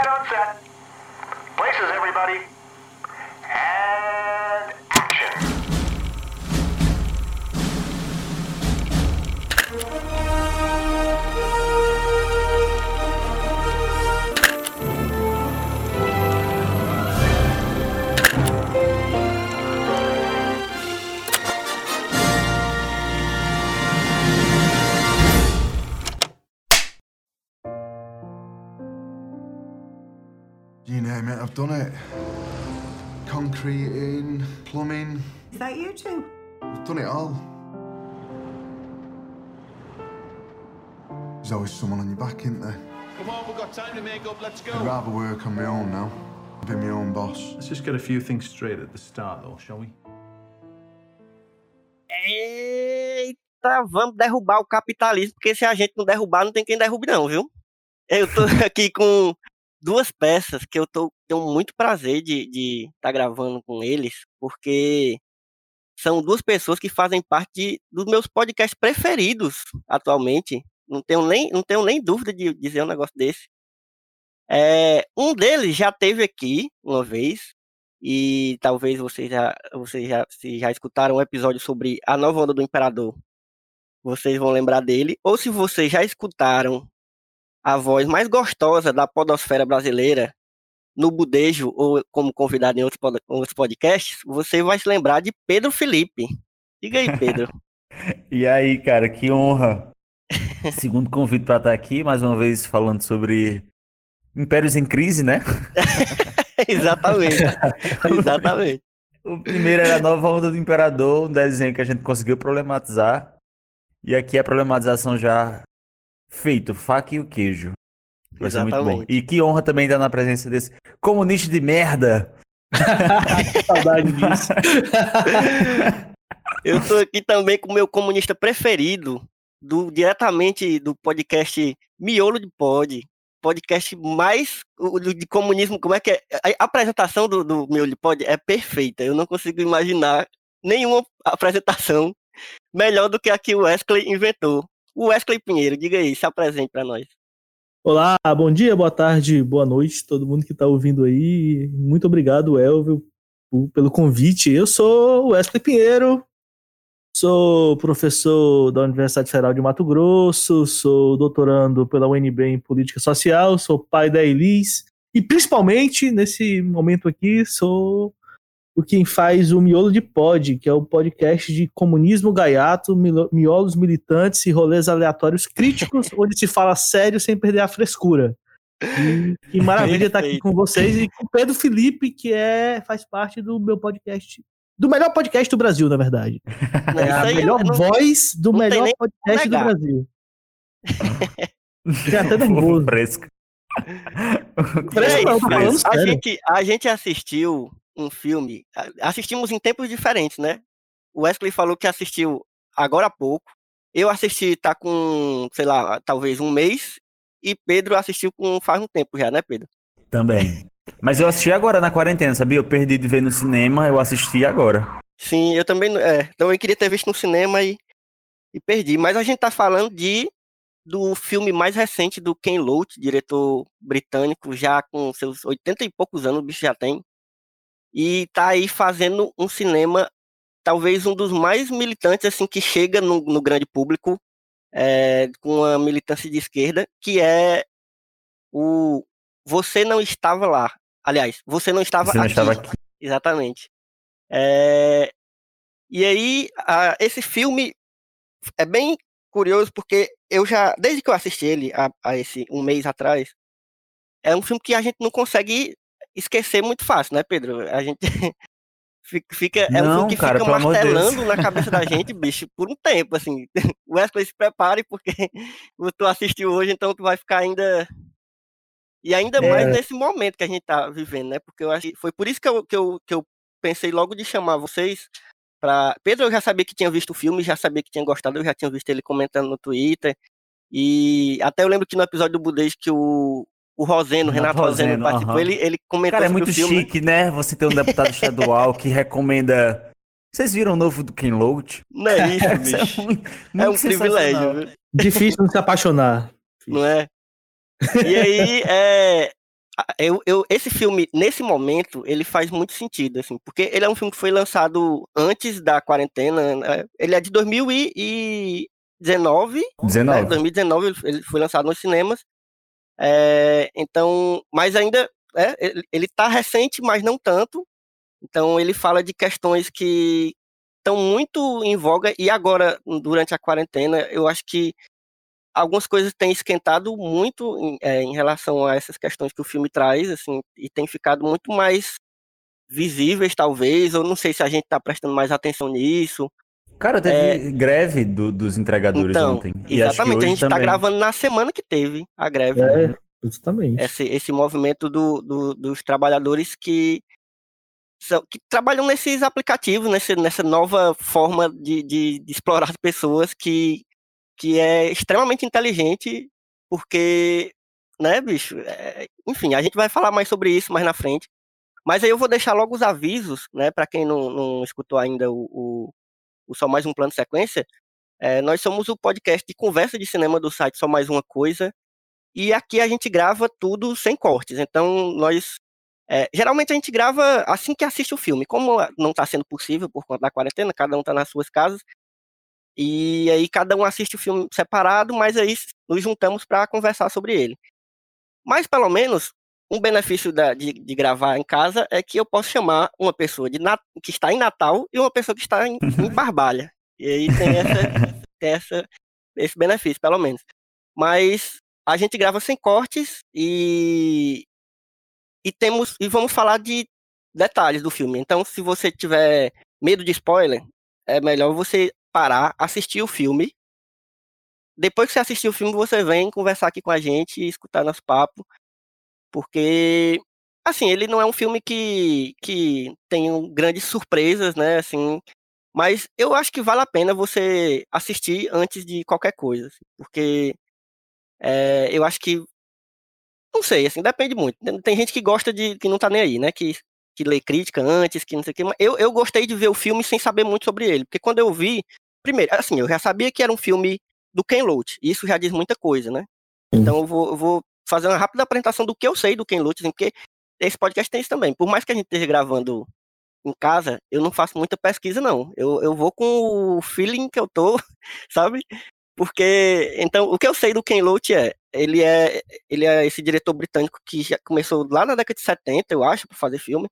Quiet on set. Places, everybody. And Name it, I've done it. Concreting, plumbing, Is that you two? I've done it all. There's always someone on your back, isn't there? Come on, we've got time to make up. Let's I'd go. rather work on my own now. Be my own boss. Let's just get a few things straight at the start, though, shall we? Eita, vamos derrubar o capitalismo, porque se a gente não derrubar, não tem quem derrube, não, viu? Eu tô aqui com duas peças que eu tô, tenho muito prazer de estar de tá gravando com eles, porque são duas pessoas que fazem parte de- dos meus podcasts preferidos atualmente. Não tenho nem, não tenho nem dúvida de dizer um negócio desse. É, um deles já teve aqui uma vez, e talvez vocês já, vocês já, se já escutaram um episódio sobre a nova onda do Imperador, vocês vão lembrar dele. Ou se vocês já escutaram a voz mais gostosa da podosfera brasileira no Budejo ou como convidado em outros, pod- outros podcasts, você vai se lembrar de Pedro Felipe. Diga aí, Pedro. E aí, cara, que honra. Segundo convite para estar aqui, mais uma vez falando sobre impérios em crise, né? Exatamente. Exatamente. O primeiro era a nova onda do imperador, um desenho que a gente conseguiu problematizar. E aqui a problematização já feito, faca e o queijo. Vai ser muito bom. E que honra também estar na presença desse comunista de merda. Saudade disso. Eu tô aqui também com o meu comunista preferido, do, diretamente do podcast Miolo de Pod. Podcast mais o- do- de comunismo. Como é que é? A apresentação do, do Miolo de Pod é perfeita. Eu não consigo imaginar nenhuma apresentação melhor do que a que o Wesley inventou. Wesley Pinheiro, diga aí, se apresente para nós. Olá, bom dia, boa tarde, boa noite, todo mundo que está ouvindo aí. Muito obrigado, Elvio, pelo convite. Eu sou Wesley Pinheiro, sou professor da Universidade Federal de Mato Grosso, sou doutorando pela UNB em Política Social, sou pai da Elis e, principalmente, nesse momento aqui, sou o quem faz o Miolo de Pod, que é o podcast de comunismo gaiato, miolos militantes e rolês aleatórios críticos, onde se fala sério sem perder a frescura. E que maravilha estar aqui com vocês e com o Pedro Felipe, que é, faz parte do meu podcast, do melhor podcast do Brasil, na verdade. Não, É a melhor não- voz do não melhor podcast do. Brasil. Fiquei até nervoso. Fresco. Tô falando a gente, a gente assistiu um filme, assistimos em tempos diferentes, né? O Wesley falou que assistiu agora há pouco. Eu assisti, tá com, sei lá, talvez um mês. E Pedro assistiu com faz um tempo já, né, Pedro? Também. Mas eu assisti agora na quarentena, sabia? Eu perdi de ver no cinema, eu assisti agora. Sim, eu também. É, então eu queria ter visto no cinema e, e perdi. Mas a gente tá falando de do filme mais recente do Ken Loach, diretor britânico, já com seus 80 e poucos anos, o bicho já tem. E tá aí fazendo um cinema, talvez um dos mais militantes, assim, que chega no, no grande público, é, com a militância de esquerda, que é o Você Não Estava Lá. Aliás, Você Não Estava Você não Aqui. estava aqui. Exatamente. É, E aí, a- esse filme é bem curioso porque eu já, desde que eu assisti ele a, a esse um mês atrás, é um filme que a gente não consegue esquecer muito fácil, né, Pedro? A gente fica, fica- é um Não, filme que cara, fica martelando na cabeça da gente, bicho, por um tempo, assim. Wesley, se prepare porque tu assistiu hoje, então tu vai ficar ainda e ainda mais É. nesse momento que a gente tá vivendo, né? Porque eu acho que foi por isso que eu, que eu, que eu pensei logo de chamar vocês para Pedro, eu já sabia que tinha visto o filme, já sabia que tinha gostado, eu já tinha visto ele comentando no Twitter. E até eu lembro que no episódio do Budejo que o, o Roseno, Renato Renato Roseno, Roseno, participou, aham. ele, ele comentou Cara, é muito o filme. né? chique, né? Você ter um deputado estadual que recomenda. Vocês viram o novo do Ken Loach? Não é isso, Isso é bicho. muito, É um privilégio, viu? Difícil não se apaixonar. não é? E aí, é, eu, eu, esse filme, nesse momento, ele faz muito sentido, assim, porque ele é um filme que foi lançado antes da quarentena, né? ele é de 2019, né? 19. 2019 ele- ele foi lançado nos cinemas, é, então, mas ainda, é, ele, ele tá recente, mas não tanto, então ele fala de questões que estão muito em voga, e agora, durante a quarentena, eu acho que algumas coisas têm esquentado muito em, é, em relação a essas questões que o filme traz, assim, e tem ficado muito mais visíveis, talvez, ou não sei se a gente está prestando mais atenção nisso. Cara, teve greve do- dos entregadores Então, ontem. E exatamente, a gente está gravando na semana que teve a greve. É, justamente. Esse, esse movimento do, do- dos trabalhadores que, são, que trabalham nesses aplicativos, nesse, nessa nova forma de, de, de explorar as pessoas que, que é extremamente inteligente, porque, né, bicho, é, enfim, a gente vai falar mais sobre isso mais na frente. Mas aí eu vou deixar logo os avisos, né, para quem não, não escutou ainda o, o, o Só Mais Um Plano Sequência. É, nós somos o podcast de conversa de cinema do site Só Mais Uma Coisa. E aqui a gente grava tudo sem cortes. Então, nós. é, geralmente a gente grava assim que assiste o filme. Como não está sendo possível por conta da quarentena, cada um está nas suas casas. E aí cada um assiste o filme separado, mas aí nos juntamos para conversar sobre ele. Mas pelo menos um benefício da- de, de gravar em casa é que eu posso chamar uma pessoa de que está em Natal e uma pessoa que está em, em Barbalha. E aí tem, essa, tem essa, esse benefício, pelo menos. Mas a gente grava sem cortes e, e temos e vamos falar de detalhes do filme. Então, se você tiver medo de spoiler, é melhor você parar, assistir o filme. Depois que você assistir o filme, você vem conversar aqui com a gente e escutar nosso papo. Porque, assim, ele não é um filme que, que tem grandes surpresas, né? Assim, mas eu acho que vale a pena você assistir antes de qualquer coisa. assim, porque é, eu acho que. Não sei, assim, depende muito. Tem- gente que gosta de. que não tá nem aí, né? Que, que lê crítica antes, que não sei o quê. Mas eu, eu gostei de ver o filme sem saber muito sobre ele. Porque quando eu vi. Primeiro, assim, eu já sabia que era um filme do Ken Loach. Isso já diz muita coisa, né? Então eu vou, eu vou fazer uma rápida apresentação do que eu sei do Ken Loach, assim, porque esse podcast tem isso também. Por mais que a gente esteja gravando em casa, eu não faço muita pesquisa, não. Eu, eu vou com o feeling que eu tô, sabe? Porque, então, o que eu sei do Ken Loach é, ele é, ele é esse diretor britânico que já começou lá na década de 70, eu acho, para fazer filme.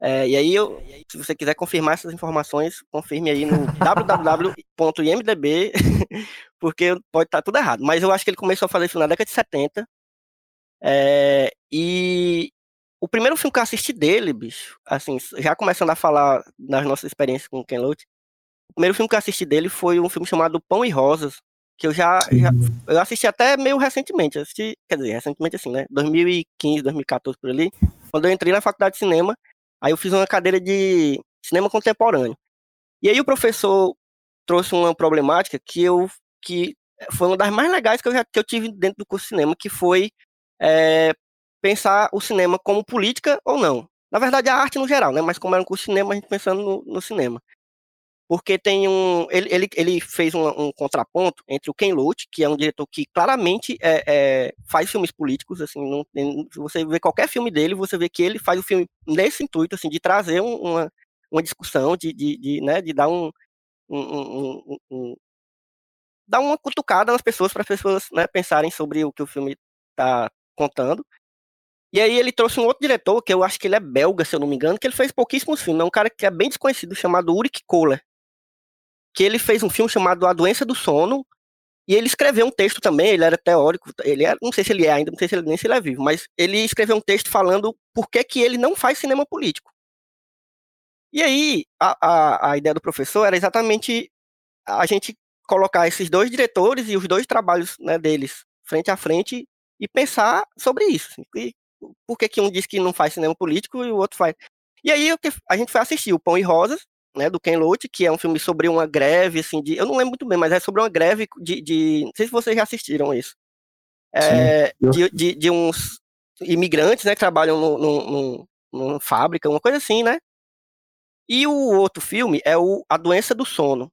É, e aí, eu, se você quiser confirmar essas informações, confirme aí no www.imdb, porque pode estar tudo errado. Mas eu acho que ele começou a fazer filme na década de 70. É, e o primeiro filme que eu assisti dele, bicho, assim, já começando a falar das nossas experiências com o Ken Loach, o primeiro filme que eu assisti dele foi um filme chamado Pão e Rosas, que eu já, já eu assisti até meio recentemente, assisti, quer dizer, recentemente assim, né, 2015, 2014 por ali, quando eu entrei na faculdade de cinema, aí eu fiz uma cadeira de cinema contemporâneo. E aí o professor trouxe uma problemática que eu que foi uma das mais legais que eu já que eu tive dentro do curso de cinema, que foi é, pensar o cinema como política ou não. Na verdade, a arte no geral, né? Mas como era um curso de cinema, a gente pensando no, no cinema. Porque tem um. Ele, ele, ele fez um, um contraponto entre o Ken Loach, que é um diretor que claramente é, é, faz filmes políticos, assim, não, se você vê qualquer filme dele, você vê que ele faz o filme nesse intuito, assim, de trazer um- uma, uma discussão, de, de, de, né, de dar um- um- um- dar uma cutucada nas pessoas para as pessoas né, pensarem sobre o que o filme está contando. E aí ele trouxe um outro diretor, que eu acho que ele é belga, se eu não me engano, que ele fez pouquíssimos filmes. É um cara que é bem desconhecido, chamado Ulrich Kohler. Que ele fez um filme chamado A Doença do Sono, e ele escreveu um texto também, ele era teórico, ele era, não sei se ele é ainda, não sei se ele, nem se ele é vivo, mas ele escreveu um texto falando por que, que ele não faz cinema político. E aí, a, a, a ideia do professor era exatamente a gente colocar esses dois diretores e os dois trabalhos né, deles frente a frente e pensar sobre isso. assim, E por que, que um diz que não faz cinema político e o outro faz. E aí a gente foi assistir o Pão e Rosas, né, do Ken Loach, que é um filme sobre uma greve, assim, de, eu não lembro muito bem, mas é sobre uma greve de, de não sei se vocês já assistiram isso, é, de, de, de uns imigrantes, né, que trabalham no, no, no- numa fábrica, uma coisa assim, né, e o outro filme é o A Doença do Sono,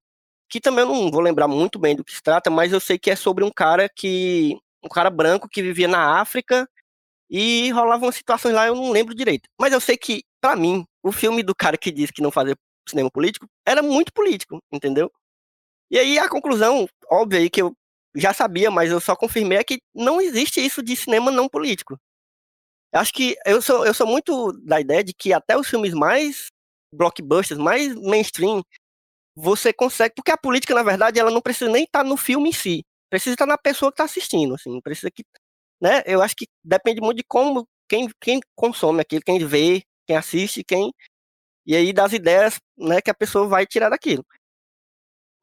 que também eu não vou lembrar muito bem do que se trata, mas eu sei que é sobre um cara que um cara branco que vivia na África E rolavam situações lá, eu não lembro direito. Mas eu sei que, pra mim, o filme do cara que disse que não fazia cinema político era muito político, entendeu? E aí a conclusão, óbvia aí que eu já sabia, mas eu só confirmei é que não existe isso de cinema não político. Acho que eu sou, eu sou muito da ideia de que até os filmes mais blockbusters, mais mainstream, você consegue. Porque a política, na verdade, ela não precisa nem estar no filme em si. Precisa estar na pessoa que está assistindo. Assim, precisa que. Né? Eu acho que depende muito de como quem, quem consome aquilo, quem vê, quem assiste, quem. E aí das ideias né, que a pessoa vai tirar daquilo.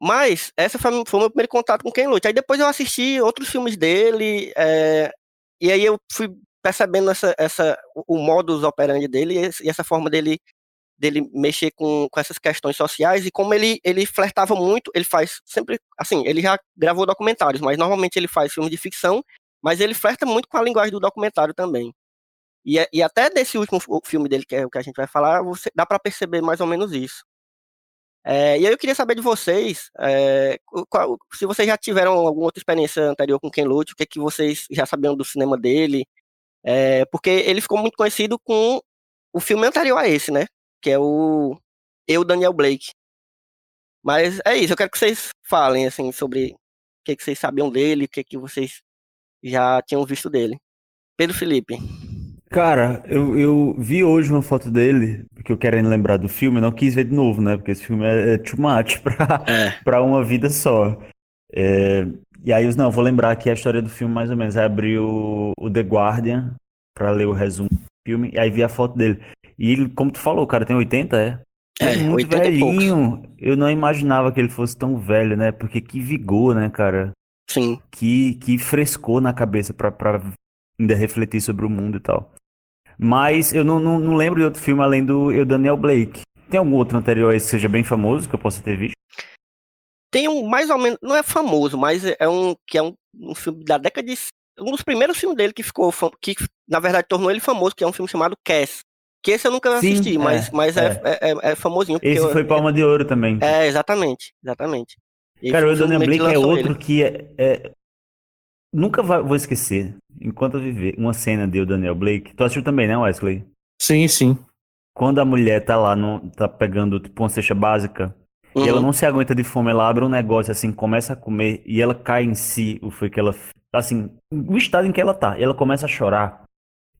Mas essa foi, foi o meu primeiro contato com Ken Loach. Aí depois eu assisti outros filmes dele, é, e aí eu fui percebendo essa, essa, o modus operandi dele e essa forma dele dele mexer com, com essas questões sociais e como ele, ele flertava muito, ele faz sempre, assim, ele já gravou documentários, mas normalmente ele faz filmes de ficção, mas ele flerta muito com a linguagem do documentário também. E, e até desse último filme dele, que é o que a gente vai falar, você, dá para perceber mais ou menos isso. É, e aí eu queria saber de vocês, é, qual, se vocês já tiveram alguma outra experiência anterior com Ken Loach, o que, é que vocês já sabiam do cinema dele, é, porque ele ficou muito conhecido com o filme anterior a esse, né? Que é o Eu, Daniel Blake. Mas é isso, eu quero que vocês falem, assim, sobre o que, que vocês sabiam dele, o que, que vocês já tinham visto dele. Pedro Felipe. Cara, eu, eu vi hoje uma foto dele, porque eu querendo lembrar do filme, não quis ver de novo, né? Porque esse filme é, é too much pra, É. pra uma vida só. É, e aí, eu, não, vou lembrar aqui a história do filme mais ou menos. Aí abri o, o The Guardian pra ler o resumo filme, aí vi a foto dele. E ele, como tu falou, cara tem 80, é? É, muito 80 e poucos. velhinho. Eu não imaginava que ele fosse tão velho, né? Porque que vigor, né, cara? Sim. que, que frescou na cabeça pra, pra ainda refletir sobre o mundo e tal. Mas eu não, não, não lembro de outro filme além do Eu, Daniel Blake. Tem algum outro anterior a esse que seja bem famoso que eu possa ter visto? Tem um, mais ou menos, não é famoso, mas é um, que é um, um filme da década de... Um dos primeiros filmes dele que ficou, que na verdade tornou ele famoso, que é um filme chamado Cass. Que esse eu nunca Sim, assisti, mas, é, mas é, é, é- é famosinho. porque Esse eu- foi Palma de Ouro também. É, exatamente, exatamente. E Cara, o Daniel Blake é outro ele. que é, é- Nunca vai- vou esquecer, enquanto eu viver, uma cena de O Daniel Blake. Tu assistiu também, né, Wesley? Sim, sim. Quando a mulher tá lá, no, tá pegando tipo uma cesta básica, E ela Uhum. não se aguenta de fome, ela abre um negócio assim, começa a comer e ela cai em si, o foi que ela, assim, o estado em que ela tá, e ela começa a chorar.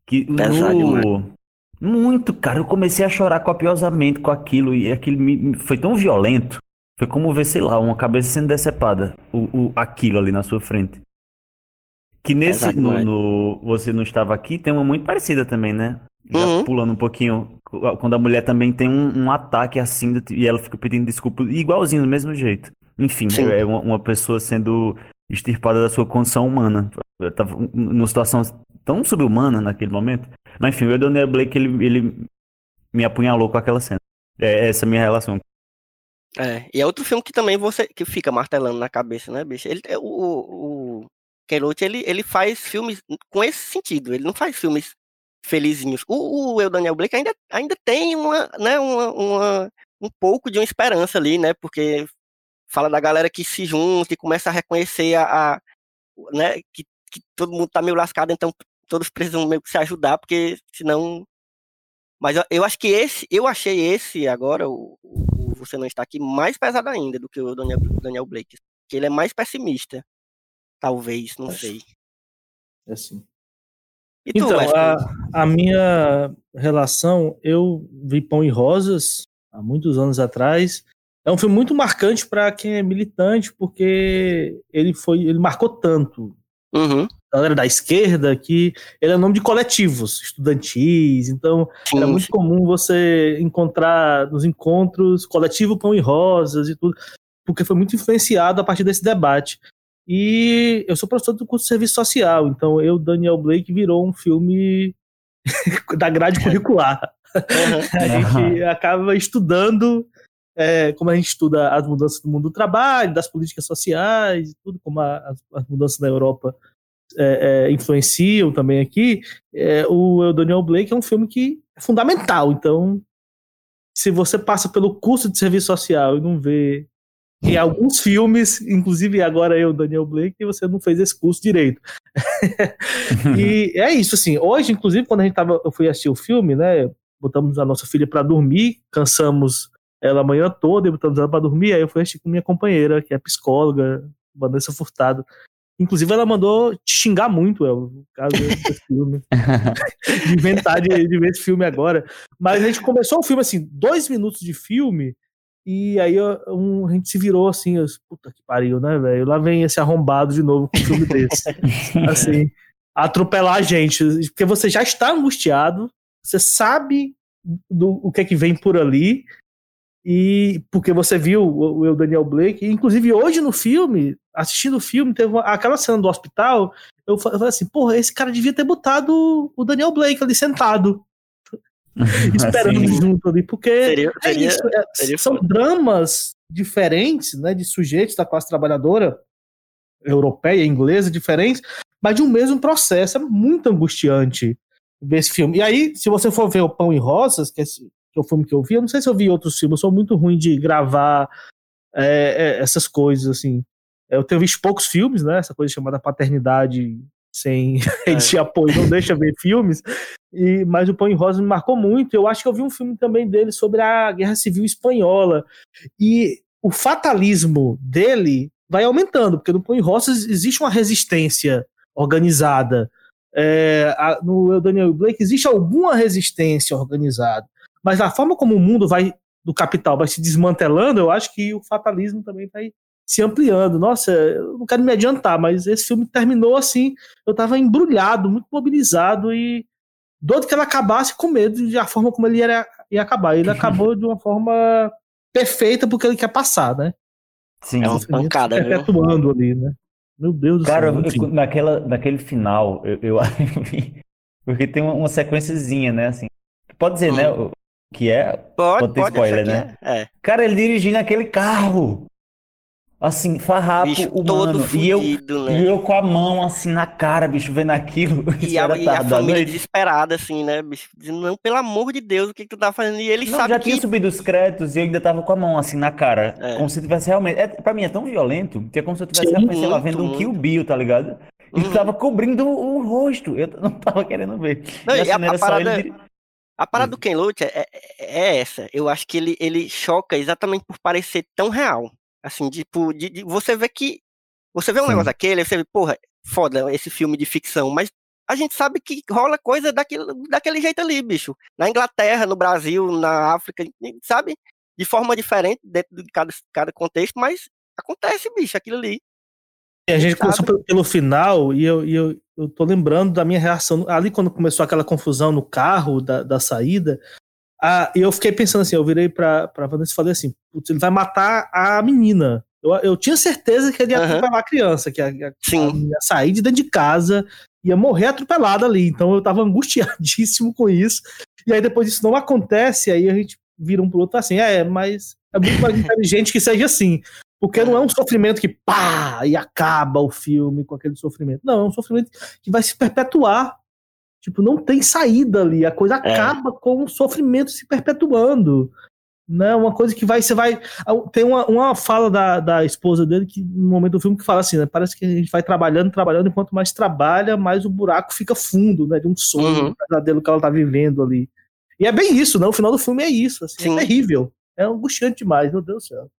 Que Pesado no... Muito, cara, eu comecei a chorar copiosamente com aquilo e aquilo me, foi tão violento. Foi como ver, sei lá, uma cabeça sendo decepada, o, o, aquilo ali na sua frente. Que nesse, no, no Você Não Estava Aqui, tem uma muito parecida também, né? Já Uhum. pulando um pouquinho, quando a mulher também tem um, um ataque assim e ela fica pedindo desculpa, igualzinho, do mesmo jeito. Enfim, Sim. é uma, uma pessoa sendo extirpada da sua condição humana. Eu tava numa situação tão subhumana naquele momento. Mas enfim, o Daniel Blake, ele, ele me apunhalou com aquela cena. É essa a minha relação. É, e é outro filme que também você que fica martelando na cabeça, né, bicho? Ele, o, o, Loach, ele, ele faz filmes com esse sentido, ele não faz filmes felizinhos. O, o Daniel Blake ainda, ainda tem uma, né, uma, uma- um pouco de uma esperança ali, né, porque fala da galera que se junta e começa a reconhecer a, a- né, que, que todo mundo tá meio lascado, então todos precisam meio que se ajudar, porque senão... Mas eu, eu acho que esse, eu achei esse agora, o, o Você Não Está Aqui, mais pesado ainda do que o Daniel, Daniel Blake. Que ele é mais pessimista. Talvez, não Acho- sei. É assim. E Então, a, a minha relação, eu vi Pão e Rosas há muitos anos atrás. É um filme muito marcante para quem é militante, porque ele foi, ele marcou tanto Uhum, a galera da esquerda que ele é nome de coletivos estudantis. Então, sim, era muito sim. comum você encontrar nos encontros coletivo Pão e Rosas e tudo, porque foi muito influenciado a partir desse debate. E eu sou professor do curso de serviço social, então eu, Daniel Blake, virou um filme da grade curricular. Uhum, A gente acaba estudando, é, como a gente estuda as mudanças do mundo do trabalho, das políticas sociais, tudo, como a- as, as mudanças na Europa é, é, influenciam também aqui. É, o Daniel Blake é um filme que é fundamental. Então, se você passa pelo curso de serviço social e não vê em alguns filmes, inclusive agora eu, Daniel Blake, você não fez esse curso direito. e é isso, assim, hoje, inclusive, quando a gente tava, eu fui assistir o filme, né, botamos a nossa filha para dormir, cansamos ela a manhã toda e botamos ela para dormir, aí eu fui assistir com minha companheira, que é psicóloga, Vanessa Furtado. Inclusive, ela mandou te xingar muito, El, por causa desse filme. de inventar de, de ver esse filme agora. Mas a gente começou o filme, assim, dois minutos de filme, e aí um, a gente se virou assim, eu, puta que pariu, né, velho? Lá vem esse arrombado de novo com um filme desse. assim, atropelar a gente. Porque você já está angustiado, você sabe do, o que é que vem por ali, e porque você viu o, o Daniel Blake, inclusive hoje no filme, assistindo o filme, teve uma, aquela cena do hospital, eu falei assim, porra, esse cara devia ter botado o Daniel Blake ali sentado. esperando assim. junto ali, porque seria, é seria, isso, é, seria são foda. dramas diferentes, né, de sujeitos da classe trabalhadora europeia, inglesa, diferentes, mas de um mesmo processo, é muito angustiante ver esse filme. E aí, se você for ver o Pão e Rosas, que é, esse, que é o filme que eu vi, eu não sei se eu vi outros filmes, eu sou muito ruim de gravar é, é, essas coisas, assim. Eu tenho visto poucos filmes, né, essa coisa chamada paternidade sem é. de apoio, não deixa ver filmes. E, mas o Pão em Rosa me marcou muito. Eu acho que eu vi um filme também dele sobre a Guerra Civil Espanhola. E o fatalismo dele vai aumentando, porque no Pão em Rosas existe uma resistência organizada. É, a, no Daniel Blake existe alguma resistência organizada. Mas a forma como o mundo vai do capital vai se desmantelando, eu acho que o fatalismo também vai se ampliando. Nossa, eu não quero me adiantar, mas esse filme terminou assim. Eu estava embrulhado, muito mobilizado e doido que ele acabasse com medo da forma como ele ia, ia acabar. Ele acabou de uma forma perfeita porque ele quer passar, né? Sim, é uma pancada, perpetuando ali, né? Meu Deus do Cara, céu. Cara, naquela, naquele final, eu, eu porque tem uma, uma sequenciazinha, né? Assim, pode dizer, hum. né? Que é. Pode, pode spoiler, né? É. é. Cara, ele dirigindo aquele carro. Assim, farrapo bicho, humano. Fudido, e, eu, né? e eu com a mão assim na cara, bicho, vendo aquilo. E a, e a família desesperada, assim, né, bicho? Dizendo, não, pelo amor de Deus, o que, que tu tá fazendo? E ele não, sabe já que... tinha subido os créditos e eu ainda tava com a mão assim na cara. É. Como se tivesse realmente. É, pra mim é tão violento que é como se eu tivesse realmente, lá, vendo muito. um Kill Bill, tá ligado? E uhum. tava cobrindo o, rosto. Eu não tava querendo ver. Não, e, e a, a parada... Ele... A parada do Ken Loach é, é, é, essa. Eu acho que ele, ele choca exatamente por parecer tão real. Assim, tipo, de, de você vê que. Você vê um Sim. negócio daquele, você vê, porra, foda esse filme de ficção, mas a gente sabe que rola coisa daquele, daquele jeito ali, bicho. Na Inglaterra, no Brasil, na África, sabe? De forma diferente, dentro de cada, cada contexto, mas acontece, bicho, aquilo ali. E a gente sabe? começou pelo, pelo, final e eu, e eu, eu tô lembrando da minha reação ali quando começou aquela confusão no carro da, da saída. E eu fiquei pensando assim, eu virei pra, pra Vanessa e falei assim, putz, ele vai matar a menina. Eu, eu tinha certeza que ele ia atropelar uhum. a criança, que a, a, ia sair de dentro de casa, ia morrer atropelada ali. Então eu tava angustiadíssimo com isso. E aí depois isso não acontece, aí a gente vira um pro outro assim, é, mas é muito mais inteligente que seja assim. Porque não é um sofrimento que pá, e acaba o filme com aquele sofrimento. Não, é um sofrimento que vai se perpetuar Tipo, não tem saída ali. A coisa é. acaba com o sofrimento se perpetuando. Né? Uma coisa que vai. Você vai. Tem uma, uma fala da, da esposa dele que no momento do filme que fala assim, né? Parece que a gente vai trabalhando, trabalhando, e quanto mais trabalha, mais o buraco fica fundo, né? De um sonho, uhum. um pesadelo que ela tá vivendo ali. E é bem isso, né? O final do filme é isso. Assim, é terrível. É angustiante demais, meu Deus do céu.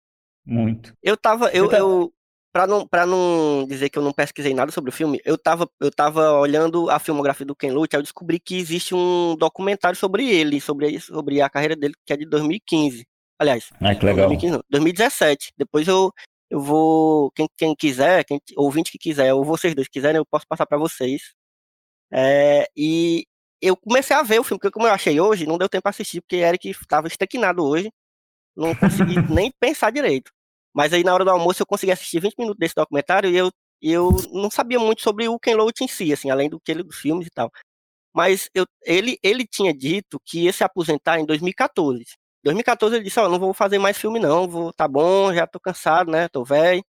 Muito. Eu tava. Eu, eu, Pra não, pra não dizer que eu não pesquisei nada sobre o filme, eu tava, eu tava olhando a filmografia do Ken Loach, aí eu descobri que existe um documentário sobre ele, sobre, sobre a carreira dele, que é de 2015. Aliás, ah, que legal. 2015, não, 2017. Depois eu, eu vou, quem, quem quiser, quem, ouvinte que quiser, ou vocês dois quiserem, eu posso passar para vocês. É, e eu comecei a ver o filme, porque como eu achei hoje, não deu tempo para assistir, porque Eric estava estequinado hoje, não consegui nem pensar direito. Mas aí na hora do almoço eu consegui assistir 20 minutos desse documentário e eu, eu não sabia muito sobre o Ken Loach em si, assim, além do que ele dos filmes e tal. Mas eu, ele, ele tinha dito que ia se aposentar em 2014. Em 2014 ele disse, ó, oh, não vou fazer mais filme não, vou, tá bom, já tô cansado, né, tô velho.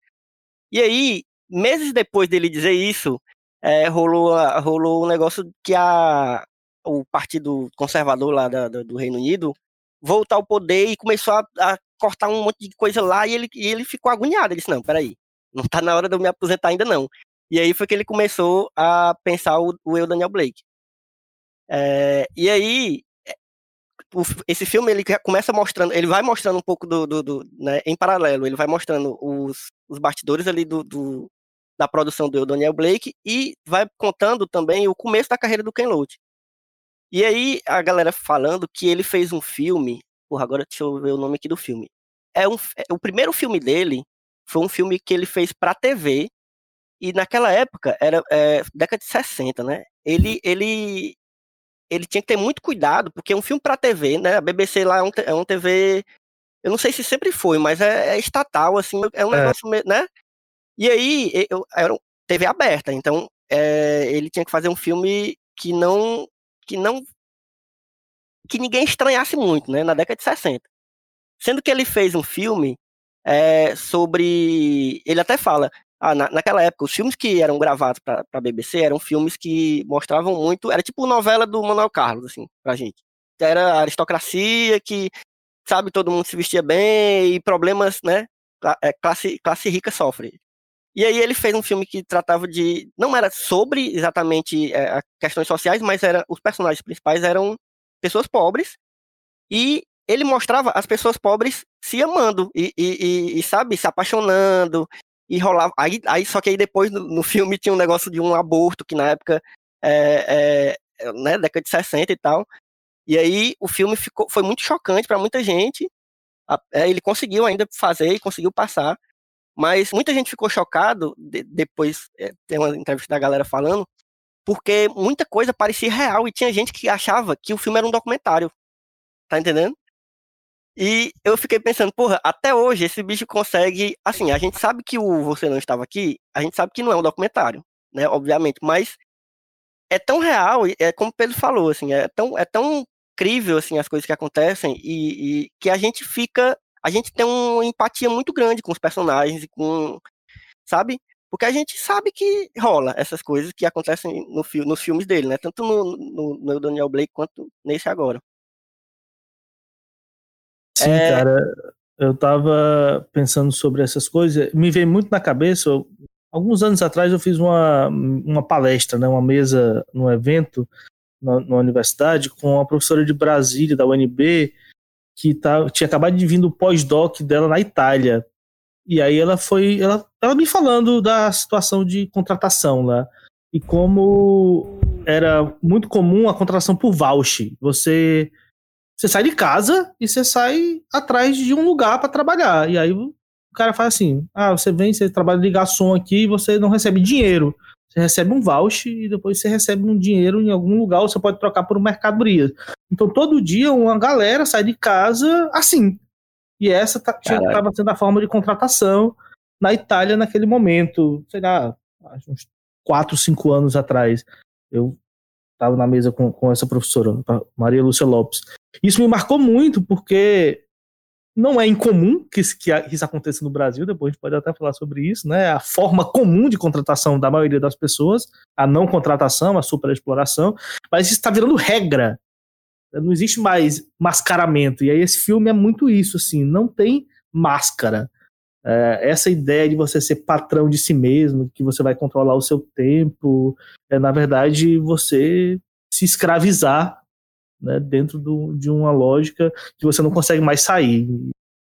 E aí, meses depois dele dizer isso, é, rolou, rolou um negócio que a, o Partido Conservador lá da, do Reino Unido voltar ao poder e começou a, a cortar um monte de coisa lá e ele, e ele ficou agoniado. Ele disse, não, peraí, não tá na hora de eu me aposentar ainda não. E aí foi que ele começou a pensar o, o eu, Daniel Blake. É, e aí, é, o- esse filme ele começa mostrando, ele vai mostrando um pouco do, do, do, né, em paralelo, ele vai mostrando os, os bastidores ali do, do- da produção do Daniel Blake e vai contando também o começo da carreira do Ken Loach. E aí a galera falando que ele fez um filme, porra, agora deixa eu ver o nome aqui do filme. É um, é- o primeiro filme dele foi um filme que ele fez pra TV e naquela época era é, década de 60, né? Ele ele ele tinha que ter muito cuidado, porque é um filme pra TV, né? A BBC lá é um, é um TV. Eu não sei se sempre foi, mas é, é estatal, assim, é um É. negócio, meio, né? E aí, eu, era TV aberta, então é, ele tinha que fazer um filme que não. que não. Que ninguém estranhasse muito, né? Na década de 60. Sendo que ele fez um filme é, sobre. Ele até fala. Ah, na- naquela época, os filmes que eram gravados para a BBC eram filmes que mostravam muito. Era tipo novela do Manuel Carlos, assim, pra gente. Era a aristocracia que, sabe, todo mundo se vestia bem e problemas, né? é, Classe, classe rica sofre. E aí ele fez um filme que tratava de. Não era sobre exatamente é, questões sociais, mas era, os personagens principais eram pessoas pobres. E ele mostrava as pessoas pobres se amando e, e- e- e, sabe, se apaixonando. E rolava. Aí, aí, só que aí depois no, no filme tinha um negócio de um aborto, que na época, é, é, né, década de 60 e tal. E aí o filme ficou, foi muito chocante para muita gente. A- é, ele conseguiu ainda fazer e conseguiu passar. Mas muita gente ficou chocado, de- depois é, tem uma entrevista da galera falando, porque muita coisa parecia real e tinha gente que achava que o filme era um documentário. Tá entendendo? E eu fiquei pensando, porra, até hoje esse bicho consegue. Assim, a gente sabe que o Você Não Estava Aqui, a gente sabe que não é um documentário, né? Obviamente, mas é tão real, é como o Pedro falou, assim, é tão, é tão incrível assim, as coisas que acontecem e, e que a gente fica. A gente tem uma empatia muito grande com os personagens e com. Sabe? Porque a gente sabe que rola essas coisas que acontecem no, nos filmes dele, né? Tanto no, no, no Daniel Blake quanto nesse agora. Sim, É. cara, eu tava pensando sobre essas coisas, me veio muito na cabeça, eu- alguns anos atrás eu fiz uma, uma palestra, né, uma mesa num evento na, na universidade com uma professora de Brasília, da UNB, que tá, tinha acabado de vir do pós-doc dela na Itália. E aí ela foi, ela, ela me falando da situação de contratação lá, e como era muito comum a contratação por voucher. Você você sai de casa e você sai atrás de um lugar para trabalhar. E aí o cara faz assim: ah, você vem, você trabalha de garçom aqui e você não recebe dinheiro. Você recebe um voucher e depois você recebe um dinheiro em algum lugar, ou você pode trocar por mercadoria. Então todo dia uma galera sai de casa assim. E essa tá, estava sendo a forma de contratação na Itália naquele momento, sei lá, uns 4, 5 anos atrás. Eu estava na mesa com, com essa professora, Maria Lúcia Lopes. Isso me marcou muito, porque não é incomum que isso, que isso aconteça no Brasil, depois a gente pode até falar sobre isso, né? A forma comum de contratação da maioria das pessoas, a não contratação, a superexploração, mas isso está virando regra. Não existe mais mascaramento. E aí esse filme é muito isso, assim, não tem máscara. É, essa ideia de você ser patrão de si mesmo, que você vai controlar o seu tempo, é na verdade você se escravizar né, dentro do, de uma lógica que você não consegue mais sair.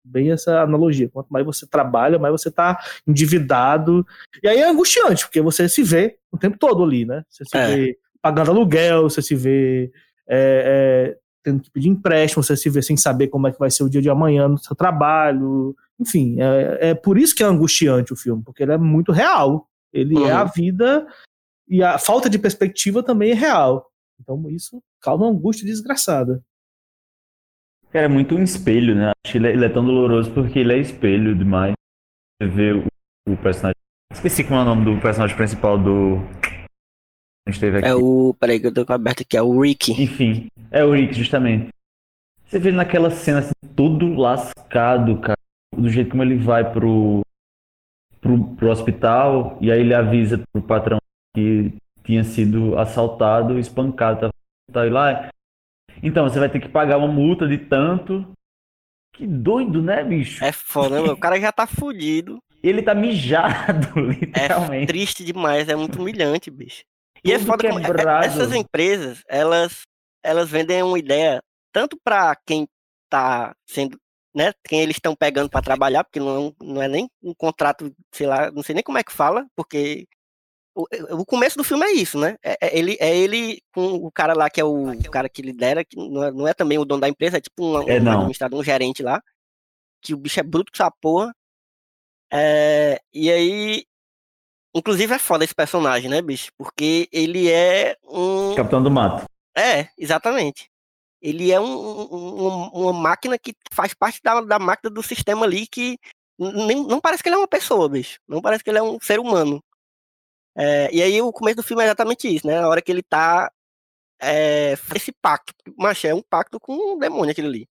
Bem essa analogia. Quanto mais você trabalha, mais você está endividado. E aí é angustiante, porque você se vê o tempo todo ali, né? Você se É. vê pagando aluguel, você se vê é, é, tendo que pedir empréstimo, você se vê sem saber como é que vai ser o dia de amanhã no seu trabalho. Enfim, é, é por isso que é angustiante o filme, porque ele é muito real. Ele é Uhum. a vida e a falta de perspectiva também é real. Então isso causa uma angústia desgraçada. Cara, é muito um espelho, né? Acho que ele é, ele é tão doloroso porque ele é espelho demais. Você vê o, o personagem. Esqueci como é o nome do personagem principal do. A gente teve aqui. É o. Peraí, que eu tô com aberto aqui, é o Rick. Enfim, é o Rick, justamente. Você vê naquela cena assim, todo lascado, cara. Do jeito como ele vai pro, pro, pro hospital e aí ele avisa pro patrão que tinha sido assaltado, espancado, tá, tá lá. Então, você vai ter que pagar uma multa de tanto Que doido, né, bicho? É foda? O cara já tá fudido. Ele tá mijado, É literalmente. triste demais, é muito humilhante, bicho. E é Tudo foda como é- é- quebrado. essas empresas, elas elas vendem uma ideia tanto pra quem tá sendo, né, quem eles estão pegando pra trabalhar, porque não, é não é nem um contrato, sei lá, não sei nem como é que fala, porque o, o começo do filme é isso, né? É, é ele, é ele com o cara lá que é o, o cara que lidera, que não é, não é também o dono da empresa, é tipo um, É, um administrador, um gerente lá, que o bicho é bruto com essa porra. É, e aí, inclusive é foda esse personagem, né, bicho? Porque ele é um. Capitão do Mato. É, exatamente. Ele é um, um- um- uma máquina que faz parte da, da máquina do sistema ali que nem, não parece que ele é uma pessoa, bicho. Não parece que ele é um ser humano. É, e aí o começo do filme é exatamente isso, né? A hora que ele tá. É, esse pacto. Mas é um pacto com um demônio aquele ali.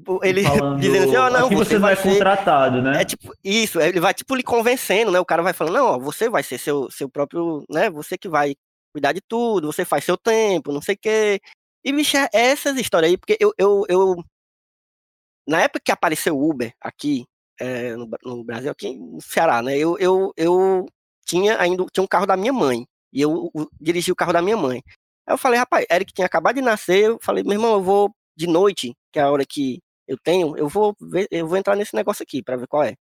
Tipo, Ele Falando, dizendo assim, ó, não, aqui você, você vai é ser. contratado, né? É tipo, isso, ele vai tipo lhe convencendo, né? O cara vai falando, não, ó, você vai ser seu, seu próprio, né? Você que vai cuidar de tudo, você faz seu tempo, não sei o quê. E, bicho, é essas histórias aí, porque eu, eu, eu na época que apareceu o Uber aqui, é, no, no Brasil, aqui no Ceará, né? Eu, eu, eu tinha ainda tinha um carro da minha mãe, e eu, u- dirigi o carro da minha mãe. Aí eu falei, rapaz, Eric tinha acabado de nascer, eu falei, meu irmão, eu vou de noite, que é a hora que eu tenho, eu vou ver, eu vou entrar nesse negócio aqui pra ver qual é.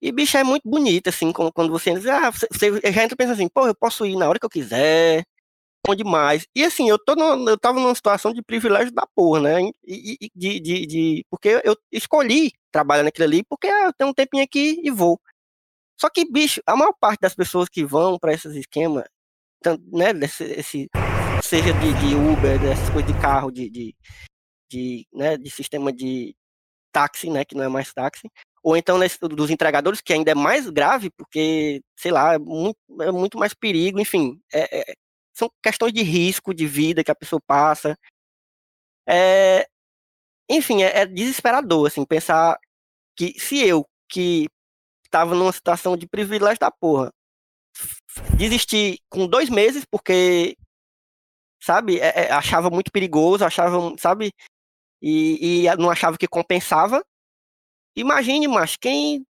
E, bicho, é muito bonito, assim, quando, você diz, ah, você, você já entra pensando assim, pô, eu posso ir na hora que eu quiser, bom demais. E, assim, eu, tô no, eu tava numa situação de privilégio da porra, né? E- e de, de, de, porque eu escolhi trabalhar naquilo ali, porque ah, eu tenho um tempinho aqui e vou. Só que, bicho, a maior parte das pessoas que vão para esses esquemas, tanto, né, desse, esse, seja de, de Uber, dessas coisas de carro, de, de, de, né, de sistema de táxi, né, que não é mais táxi, ou então nesse, dos entregadores, que ainda é mais grave, porque, sei lá, é muito, é muito mais perigo, enfim, é- é- são questões de risco de vida que a pessoa passa. É, enfim, é, é desesperador, assim, pensar que se eu, que estava numa situação de privilégio da porra, desisti com dois meses, porque, sabe, é- achava muito perigoso, achava, sabe, e, e não achava que compensava. Imagine, mas quem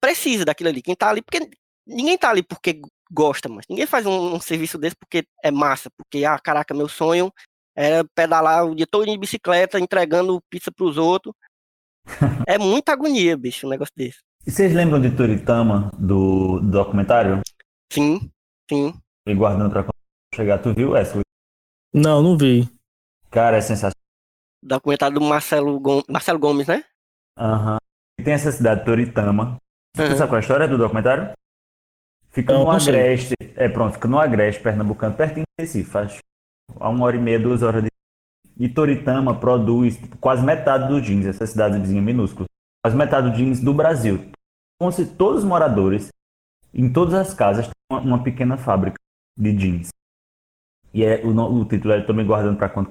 precisa daquilo ali, quem tá ali, porque ninguém tá ali porque gosta, mas ninguém faz um, um serviço desse porque é massa, porque, ah, caraca, meu sonho era pedalar o dia todo de bicicleta, entregando pizza pros outros. É muita agonia, bicho, um negócio desse. E vocês lembram de Toritama, do, do documentário? Sim, sim. E guardando pra chegar, tu viu essa? Não, não vi. Cara, é sensacional. Documentário do Marcelo Gomes, Marcelo Gomes né? Aham. E tem essa cidade, Toritama. Tu Aham. sabe qual é a história do documentário? Fica Não, no. Agreste. É, pronto, fica no Agreste, Pernambucano, pertinho de Recife. Faz a uma hora e meia, duas horas de. E Toritama produz tipo, quase metade do jeans, essa cidadezinha minúscula. Quase metade do jeans do Brasil. Como se todos os moradores, em todas as casas, têm uma, uma pequena fábrica de jeans. E é, o, o título é Tô me guardando para quando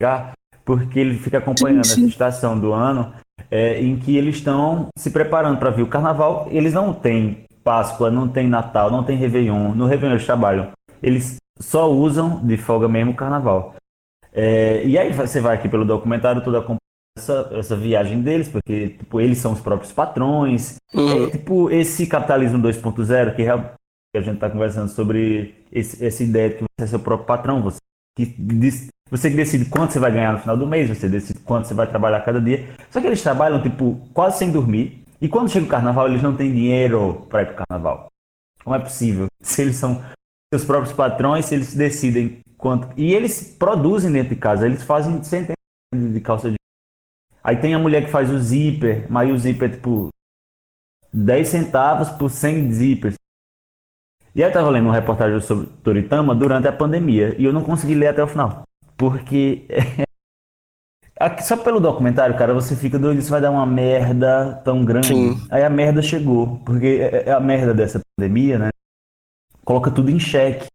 chegar, porque ele fica acompanhando Sim, sim. essa estação do ano é, em que eles estão se preparando para ver o carnaval. Eles não têm Páscoa, não tem Natal, não tem Réveillon. No Réveillon eles trabalham. Eles só usam de folga mesmo o carnaval. É, e aí você vai aqui pelo documentário toda acompanhando essa, essa viagem deles, porque tipo, eles são os próprios patrões. Uhum. É, tipo, esse capitalismo 2.0 que, real- que a gente está conversando sobre esse- essa ideia de que você é seu próprio patrão, você que, diz- você que decide quanto você vai ganhar no final do mês, você decide quanto você vai trabalhar cada dia. Só que eles trabalham, tipo, quase sem dormir. E quando chega o carnaval, eles não têm dinheiro para ir pro carnaval. Como é possível? Se eles são seus próprios patrões, se eles decidem quanto. E eles produzem dentro de casa, eles fazem centenas de calça de. Aí tem a mulher que faz o zíper, mas o zíper é tipo 10 centavos por 100 zippers. E aí eu tava lendo uma reportagem sobre Toritama durante a pandemia e eu não consegui ler até o final. Porque só pelo documentário, cara, você fica doido, isso vai dar uma merda tão grande. Sim. Aí a merda chegou, porque é- é a merda dessa pandemia, né? Coloca tudo em xeque.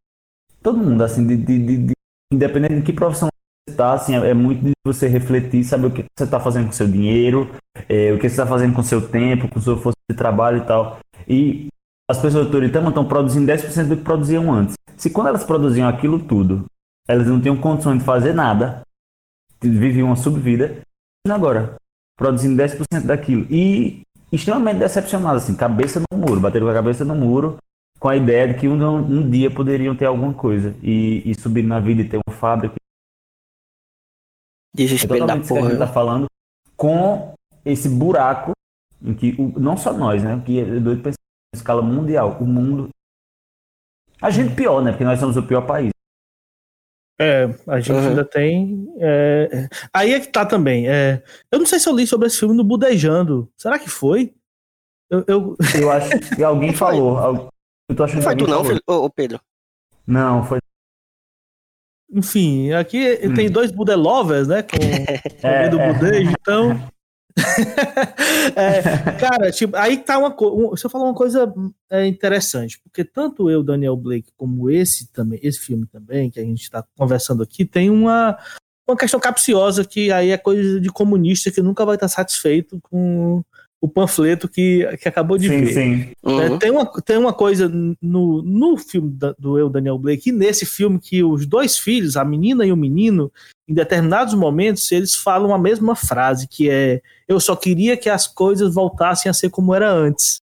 Todo mundo, assim, de, de- de- de- independente de que profissão você tá, assim, é, é muito de você refletir, saber o que você tá fazendo com o seu dinheiro, é, o que você tá fazendo com o seu tempo, com o seu força de trabalho e tal. E as pessoas do Toritama estão produzindo 10% do que produziam antes. Se quando elas produziam aquilo tudo, elas não tinham condições de fazer nada, viviam uma subvida, e agora? produzindo 10% daquilo. E extremamente decepcionado, assim, cabeça no muro, bateram com a cabeça no muro, com a ideia de que um, um dia poderiam ter alguma coisa e, e subir na vida e ter uma fábrica. É Desespero da totalmente isso que a porra. gente tá falando, com esse buraco em que, o- não só nós, né, que é doido pensar em escala mundial, o mundo. A gente pior, né, porque nós somos o pior país. É, a gente Uhum. ainda tem. é, é. Aí é que tá também. é, eu não sei se eu li sobre esse filme no Budejando. Será que foi? Eu, eu- Eu acho que alguém falou. al- Eu tô achando Não que foi tu não, filho? Ô, Pedro. Não, foi. enfim, aqui Hum. tem dois Budelovers, né? Com, com É, o do é. Budejo, então. É, cara, tipo, aí tá uma coisa. Você falou uma coisa é, interessante, porque tanto eu, Daniel Blake, como esse também, esse filme também, que a gente tá conversando aqui, tem uma, uma questão capciosa que aí é coisa de comunista que nunca vai estar satisfeito com o panfleto que, que acabou de Sim, ver. sim. É, Uhum. tem, uma, tem uma coisa no, no filme da- do eu, Daniel Blake, e nesse filme que os dois filhos, a menina e o menino, em determinados momentos, eles falam a mesma frase, que é eu só queria que as coisas voltassem a ser como era antes.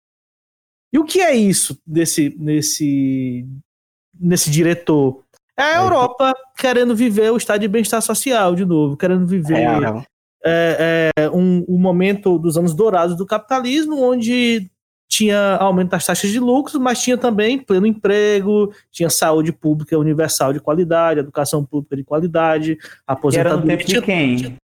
E o que é isso desse, nesse, nesse diretor? É a É, Europa querendo viver o estado de bem-estar social de novo, querendo viver Real. É, é, um, um momento dos anos dourados do capitalismo, onde tinha aumento das taxas de lucros, mas tinha também pleno emprego, tinha saúde pública universal de qualidade, educação pública de qualidade, Que era no aposentadoria. tempo de quem?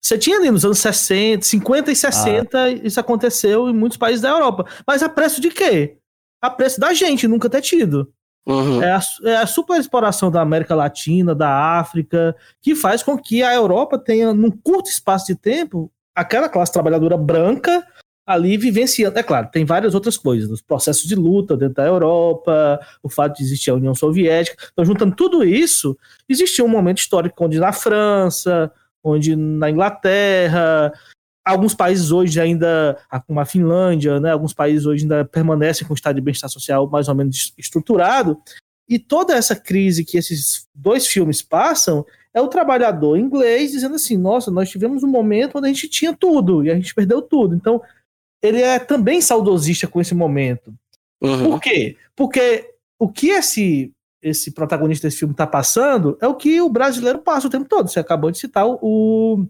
Você tinha ali nos anos 60, 50 e 60, isso aconteceu em muitos países da Europa. Mas a preço de quê? A preço da gente nunca ter tido. Uhum. É a, é a superexploração da América Latina, da África, que faz com que a Europa tenha, num curto espaço de tempo, aquela classe trabalhadora branca ali vivenciando. É claro, tem várias outras coisas, os processos de luta dentro da Europa, o fato de existir a União Soviética. Então, juntando tudo isso, existia um momento histórico onde na França, onde na Inglaterra, alguns países hoje ainda, como a Finlândia, né, alguns países hoje ainda permanecem com o estado de bem-estar social mais ou menos estruturado, e toda essa crise que esses dois filmes passam é o trabalhador inglês dizendo assim: nossa, nós tivemos um momento onde a gente tinha tudo e a gente perdeu tudo. Então, ele é também saudosista com esse momento. Uhum. Por quê? Porque o que esse, esse protagonista desse filme está passando é o que o brasileiro passa o tempo todo. Você acabou de citar o, o,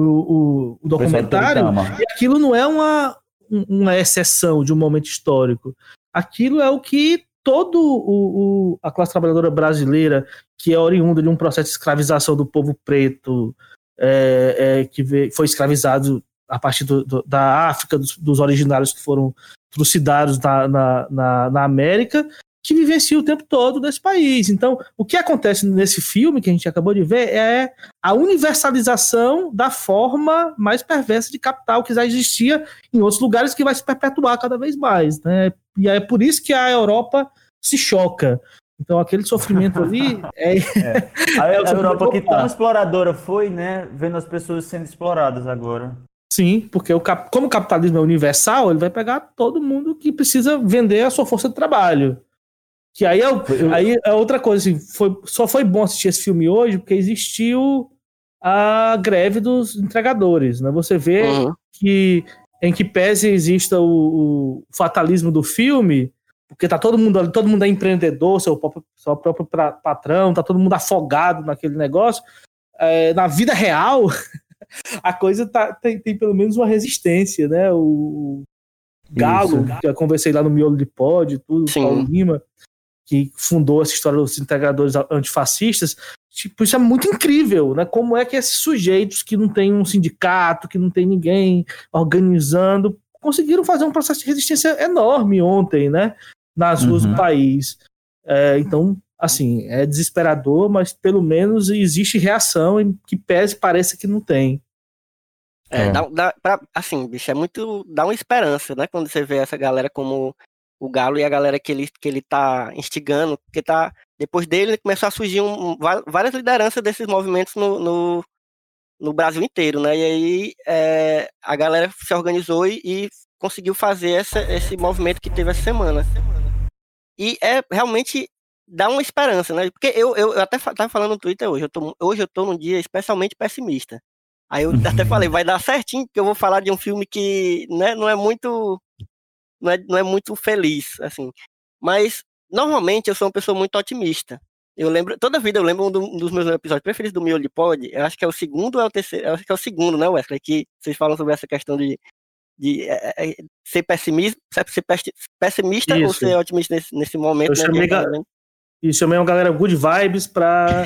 o, o documentário. Toritama. E aquilo não é uma, um- uma exceção de um momento histórico. Aquilo é o que todo o, o- a classe trabalhadora brasileira, que é oriunda de um processo de escravização do povo preto, é, é, que vê- foi escravizado a partir do- do- da África, dos, dos originários que foram trucidados na, na, na, na América, que vivencia o tempo todo nesse país. Então, o que acontece nesse filme que a gente acabou de ver é a universalização da forma mais perversa de capital que já existia em outros lugares que vai se perpetuar cada vez mais, né? E é por isso que a Europa se choca. Então aquele sofrimento ali é A, a É, seu Europa que tão exploradora foi, né? Vendo as pessoas sendo exploradas agora. sim, porque o cap- como o capitalismo é universal, ele vai pegar todo mundo que precisa vender a sua força de trabalho. Que aí é, o- aí é outra coisa, assim, foi, só foi bom assistir esse filme hoje porque existiu a greve dos entregadores, né? Você vê Uhum. que em que pese exista o, o fatalismo do filme, porque tá todo mundo ali, todo mundo é empreendedor, seu próprio, seu próprio pra- patrão, tá todo mundo afogado naquele negócio. É, na vida real, a coisa tá, tem, tem pelo menos uma resistência, né? O Galo, Isso. que eu conversei lá no Miolo de Pod, tudo, Sim. Paulo Lima, que fundou essa história dos integradores antifascistas, tipo, isso é muito incrível, né? Como é que esses sujeitos que não tem um sindicato, que não tem ninguém organizando, conseguiram fazer um processo de resistência enorme ontem, né? Nas ruas Uhum. do país. É, então, assim, é desesperador, mas pelo menos existe reação em que pese pareça que não tem. É, É. dá, dá pra- assim, bicho, é muito. dá uma esperança, né? Quando você vê essa galera como o Galo e a galera que ele, que ele tá instigando, porque tá. Depois dele começou a surgir um- várias lideranças desses movimentos no, no, no Brasil inteiro, né? E aí é, a galera se organizou e, e conseguiu fazer essa, esse movimento que teve essa semana. E é realmente dá uma esperança, né? Porque eu, eu, eu até fa- tava falando no Twitter hoje, eu tô, hoje eu tô num dia especialmente pessimista. Aí eu até falei, vai dar certinho, porque eu vou falar de um filme que né, não é muito. Não é, não é muito feliz, assim. Mas, normalmente, eu sou uma pessoa muito otimista. Eu lembro, toda vida eu lembro um, do- dos meus episódios preferidos do Miolo de Pod, eu acho que é o segundo ou é o terceiro, eu acho que é o segundo, né, Wesley, que vocês falam sobre essa questão de, de é, é, ser pessimista, ser pessi- pessimista ou Isso. ser otimista nesse, nesse momento, Eu né, chamei tá ga-. E chamei uma galera good vibes pra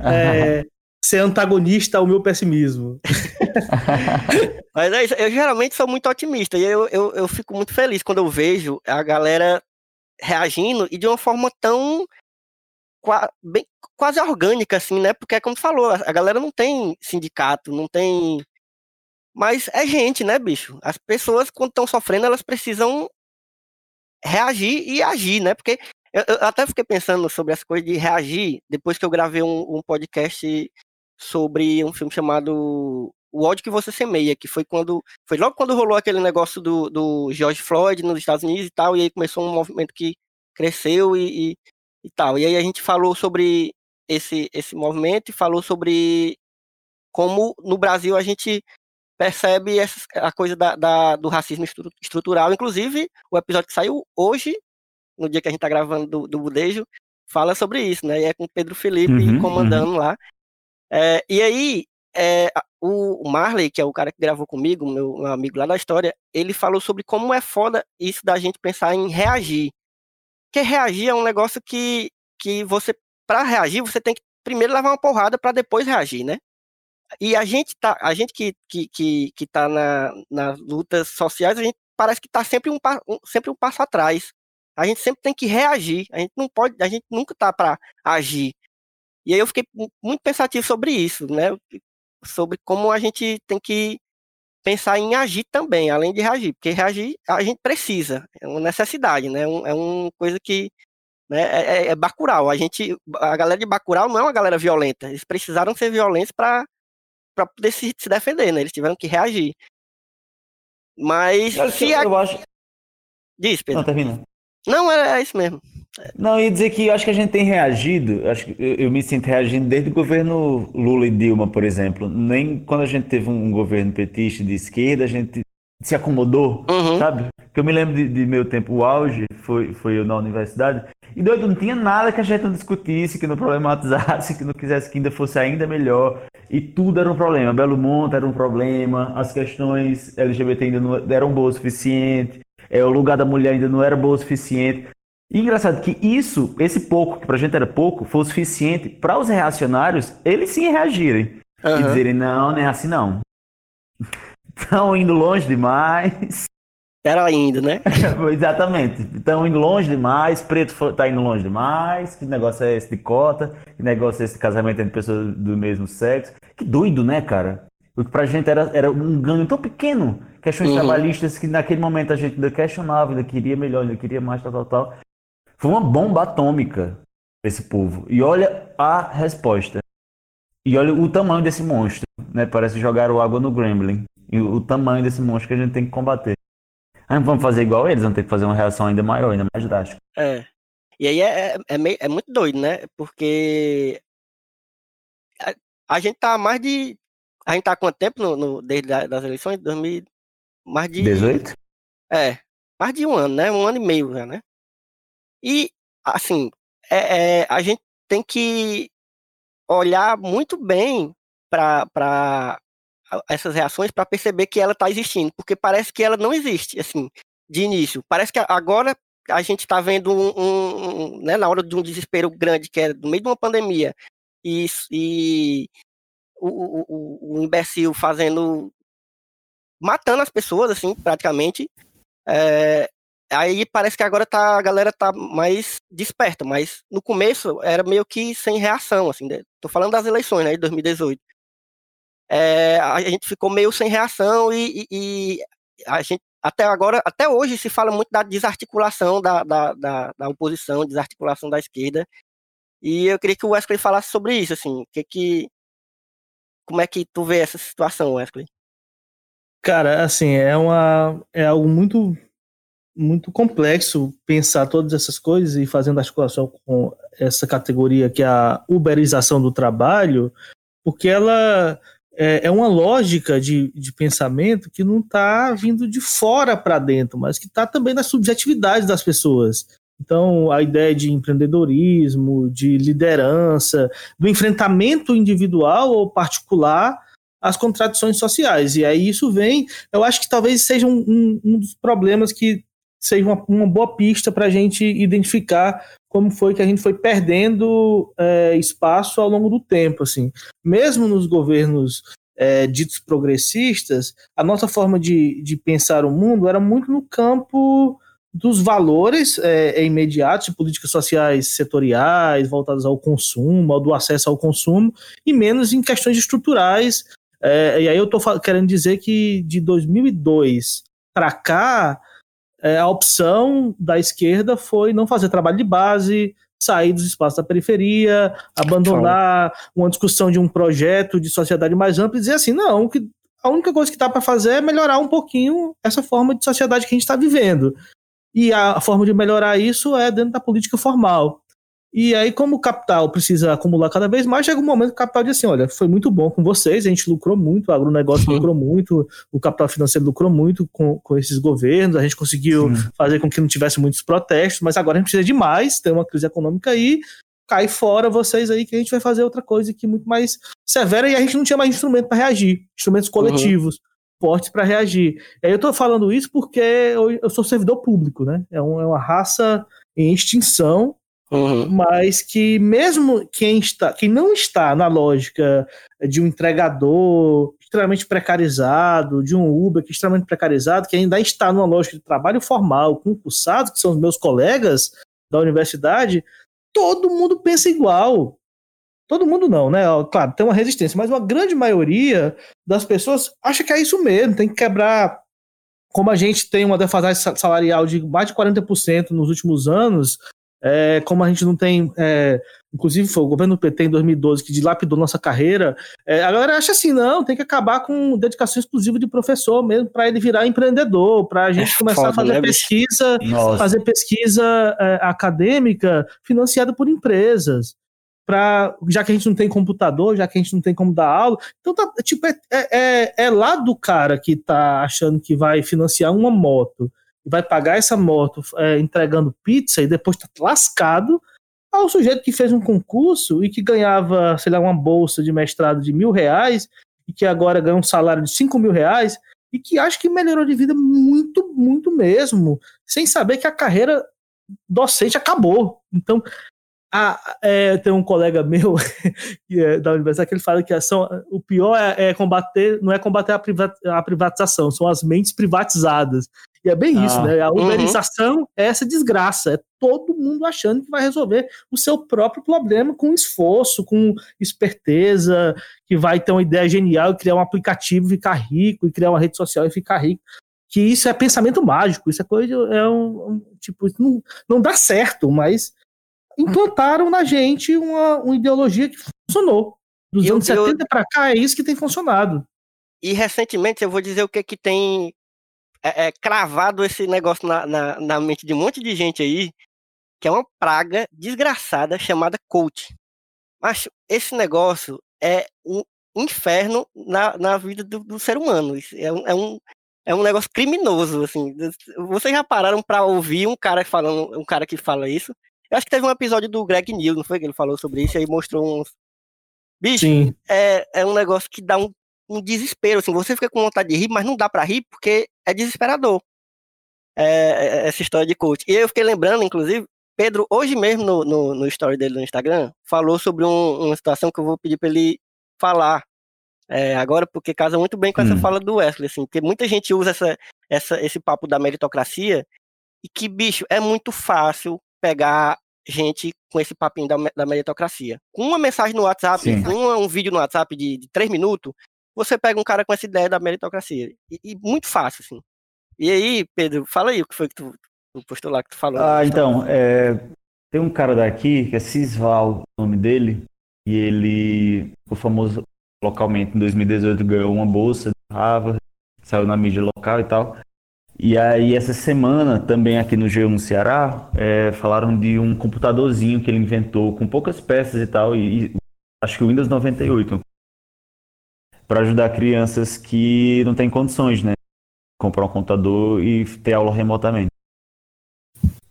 é, ser antagonista ao meu pessimismo. Mas é isso, eu geralmente sou muito otimista e eu, eu, eu fico muito feliz quando eu vejo a galera reagindo e de uma forma tão bem, quase orgânica, assim, né? Porque, como você falou, a galera não tem sindicato, não tem. Mas é gente, né, bicho? As pessoas, quando estão sofrendo, elas precisam reagir e agir, né? Porque eu, eu até fiquei pensando sobre essa coisa de reagir depois que eu gravei um, um podcast sobre um filme chamado O ódio que você semeia, que foi quando foi logo quando rolou aquele negócio do, do George Floyd nos Estados Unidos e tal, e aí começou um movimento que cresceu e, e, e tal. E aí a gente falou sobre esse, esse movimento e falou sobre como no Brasil a gente percebe essa, a coisa da, da- do racismo estru- estrutural. Inclusive, o episódio que saiu hoje, no dia que a gente está gravando do, do Budejo, fala sobre isso, né? E é com Pedro Felipe Uhum, comandando lá. É, e aí, é, o Marley, que é o cara que gravou comigo, meu, meu amigo lá da história, ele falou sobre como é foda isso da gente pensar em reagir. Porque reagir é um negócio que, que você, para reagir, você tem que primeiro levar uma porrada para depois reagir, né? E a gente tá, a gente que, que, que, que tá na, nas lutas sociais, a gente parece que tá sempre um, um- sempre um passo atrás. A gente sempre tem que reagir. A gente não pode, a gente nunca tá para agir. E aí eu fiquei mu- muito pensativo sobre isso, né? Sobre como a gente tem que pensar em agir também, além de reagir, porque reagir a gente precisa, é uma necessidade, né? Um- é uma coisa que né, é, é- é Bacurau. A gente, a galera de Bacurau não é uma galera violenta. Eles precisaram ser violentos para para poder se, se defender, né? Eles tiveram que reagir. Mas Eu, se a... eu acho. diz, Não, Pedro. termina. Não, é, é isso mesmo. Não, eu ia dizer que eu acho que a gente tem reagido, eu acho que eu, eu me sinto reagindo desde o governo Lula e Dilma, por exemplo. Nem quando a gente teve um governo petista de esquerda, a gente se acomodou, Uhum. sabe? Porque eu me lembro de, de meu tempo, o auge foi, foi eu na universidade, e doido, não tinha nada que a gente não discutisse, que não problematizasse, que não quisesse que ainda fosse ainda melhor, e tudo era um problema. Belo Monte era um problema, as questões LGBT ainda não eram boas o suficiente, é, o lugar da mulher ainda não era bom o suficiente. E engraçado que isso, esse pouco, que pra gente era pouco, foi o suficiente para os reacionários, eles sim reagirem. E Aham. dizerem, não, não é assim não. Estão indo longe demais. Era ainda, né? Exatamente. Estão indo longe demais, preto tá indo longe demais. Que negócio é esse de cota? Que negócio é esse de casamento entre pessoas do mesmo sexo? Que doido, né, cara? O que pra gente era, era um ganho tão pequeno. Questões Uhum. trabalhistas que naquele momento a gente ainda questionava, ainda queria melhor, ainda queria mais, tal, tal, tal. Foi uma bomba atômica esse povo. E olha a resposta. E olha o tamanho desse monstro, né? Parece jogar água no Gremlin. E o, tamanho desse monstro que a gente tem que combater. Ah, vamos fazer igual eles, vamos ter que fazer uma reação ainda maior, ainda mais drástica. É. E aí é, é, é, meio- é muito doido, né? Porque a, a gente tá mais de. A gente tá há quanto tempo no, no- desde a- das eleições? 2000, mais de. 18? É, mais de um ano, né? Um ano e meio já, né? E, assim, é, é, a gente tem que olhar muito bem para essas reações para perceber que ela está existindo, porque parece que ela não existe, assim, de início. Parece que agora a gente está vendo um, um- um, né, na hora de um desespero grande, que é no meio de uma pandemia, e, e o, o, o- imbecil fazendo matando as pessoas, assim, praticamente. É, aí parece que agora tá, a galera tá mais desperta, mas no começo era meio que sem reação, assim. né? Tô falando das eleições, né, de 2018. É, a gente ficou meio sem reação e, e- e a gente até agora, até hoje se fala muito da desarticulação da, da, da, da oposição, desarticulação da esquerda. E eu queria que o Wesley falasse sobre isso, assim, que que como é que tu vê essa situação, Wesley? Cara, assim, é uma é algo muito muito complexo pensar todas essas coisas e fazendo articulação com essa categoria que é a uberização do trabalho, porque ela é, é uma lógica de, de pensamento que não está vindo de fora para dentro, mas que está também nas subjetividades das pessoas. Então, a ideia de empreendedorismo, de liderança, do enfrentamento individual ou particular às contradições sociais. E aí isso vem, eu acho que talvez seja um, um, um dos problemas que seja uma, uma boa pista para a gente identificar como foi que a gente foi perdendo é, espaço ao longo do tempo. Assim. Mesmo nos governos é, ditos progressistas, a nossa forma de, de pensar o mundo era muito no campo dos valores é, imediatos de políticas sociais setoriais voltadas ao consumo, ao do acesso ao consumo, e menos em questões estruturais. É, e aí eu estou querendo dizer que de 2002 para cá, é, a opção da esquerda foi não fazer trabalho de base, sair dos espaços da periferia, abandonar uma discussão de um projeto de sociedade mais ampla e dizer assim, não, que a única coisa que dá para fazer é melhorar um pouquinho essa forma de sociedade que a gente está vivendo. E a forma de melhorar isso é dentro da política formal. E aí, como o capital precisa acumular cada vez mais, chega um momento que o capital diz assim: olha, foi muito bom com vocês, a gente lucrou muito, o agronegócio uhum. lucrou muito, o capital financeiro lucrou muito com, com esses governos, a gente conseguiu uhum. fazer com que não tivesse muitos protestos, mas agora a gente precisa de mais, tem uma crise econômica aí, cai fora vocês aí que a gente vai fazer outra coisa que muito mais severa e a gente não tinha mais instrumento para reagir, instrumentos uhum. coletivos. Uhum fortes para reagir. E aí eu estou falando isso porque eu, eu, sou servidor público, né? É, um, é uma raça em extinção Uhum. Mas que mesmo quem está, quem não está na lógica de um entregador extremamente precarizado, de um Uber que é extremamente precarizado, que ainda está numa lógica de trabalho formal, concursado, que são os meus colegas da universidade, todo mundo pensa igual. Todo mundo não, né? Claro, tem uma resistência, mas uma grande maioria das pessoas acha que é isso mesmo, tem que quebrar. Como a gente tem uma defasagem salarial de mais de 40% nos últimos anos, é, como a gente não tem. É, inclusive, foi o governo PT em 2012 que dilapidou nossa carreira. É, a galera acha assim: não, tem que acabar com dedicação exclusiva de professor mesmo, para ele virar empreendedor, para a gente é começar foda, a fazer né, pesquisa, Nossa. fazer pesquisa é, acadêmica financiada por empresas. Pra, já que a gente não tem computador, já que a gente não tem como dar aula. Então, tá, tipo, é, é, é lá do cara que tá achando que vai financiar uma moto e vai pagar essa moto é, entregando pizza e depois tá lascado ao sujeito que fez um concurso e que ganhava, sei lá, uma bolsa de mestrado de mil reais e que agora ganha um salário de cinco mil reais e que acha que melhorou de vida muito, muito mesmo, sem saber que a carreira docente acabou. Então, a, é, tem um colega meu que é da universidade que ele fala que são, o pior é, é combater, não é combater a, privatização, são as mentes privatizadas. E é bem ah, isso, né? A uhum. uberização uhum. é essa desgraça, é todo mundo achando que vai resolver o seu próprio problema com esforço, com esperteza, que vai ter uma ideia genial e criar um aplicativo e ficar rico, e criar uma rede social e ficar rico. Que isso é pensamento mágico, isso é coisa, é um, um tipo, não, não dá certo, mas implantaram na gente uma, uma ideologia que funcionou. Dos eu, anos 70 para cá é isso que tem funcionado. E recentemente eu vou dizer o que que tem é, é, cravado esse negócio na, na, na, mente de um monte de gente aí, que é uma praga desgraçada chamada coach. Mas esse negócio é um inferno na, na vida do, do ser humano. É um, é, um, é um negócio criminoso, assim. Vocês já pararam para ouvir um cara falando, um cara que fala isso? Eu acho que teve um episódio do Greg Neal, não foi? Que ele falou sobre isso e aí mostrou uns. Bicho, é, é um negócio que dá um, um desespero, assim. Você fica com vontade de rir, mas não dá para rir porque é desesperador. É, é, essa história de coach. E eu fiquei lembrando, inclusive, Pedro, hoje mesmo no, no, no story dele no Instagram, falou sobre um, uma situação que eu vou pedir para ele falar é, agora, porque casa muito bem com essa hum. fala do Wesley, assim, porque muita gente usa essa, essa, esse papo da meritocracia e que, bicho, é muito fácil pegar gente com esse papinho da, da meritocracia. Com uma mensagem no WhatsApp, com um, um vídeo no WhatsApp de, de três minutos, você pega um cara com essa ideia da meritocracia. E, e, muito fácil, assim. E aí, Pedro, fala aí o que foi que tu, tu postou lá que tu falou. Ah, então, é, tem um cara daqui, que é Cisval, o nome dele, e ele foi famoso localmente em 2018, ganhou uma bolsa de Harvard, saiu na mídia local e tal. E aí, essa semana, também aqui no G1 no Ceará, é, falaram de um computadorzinho que ele inventou com poucas peças e tal, e, e acho que o Windows 98, para ajudar crianças que não têm condições, né? Comprar um computador e ter aula remotamente.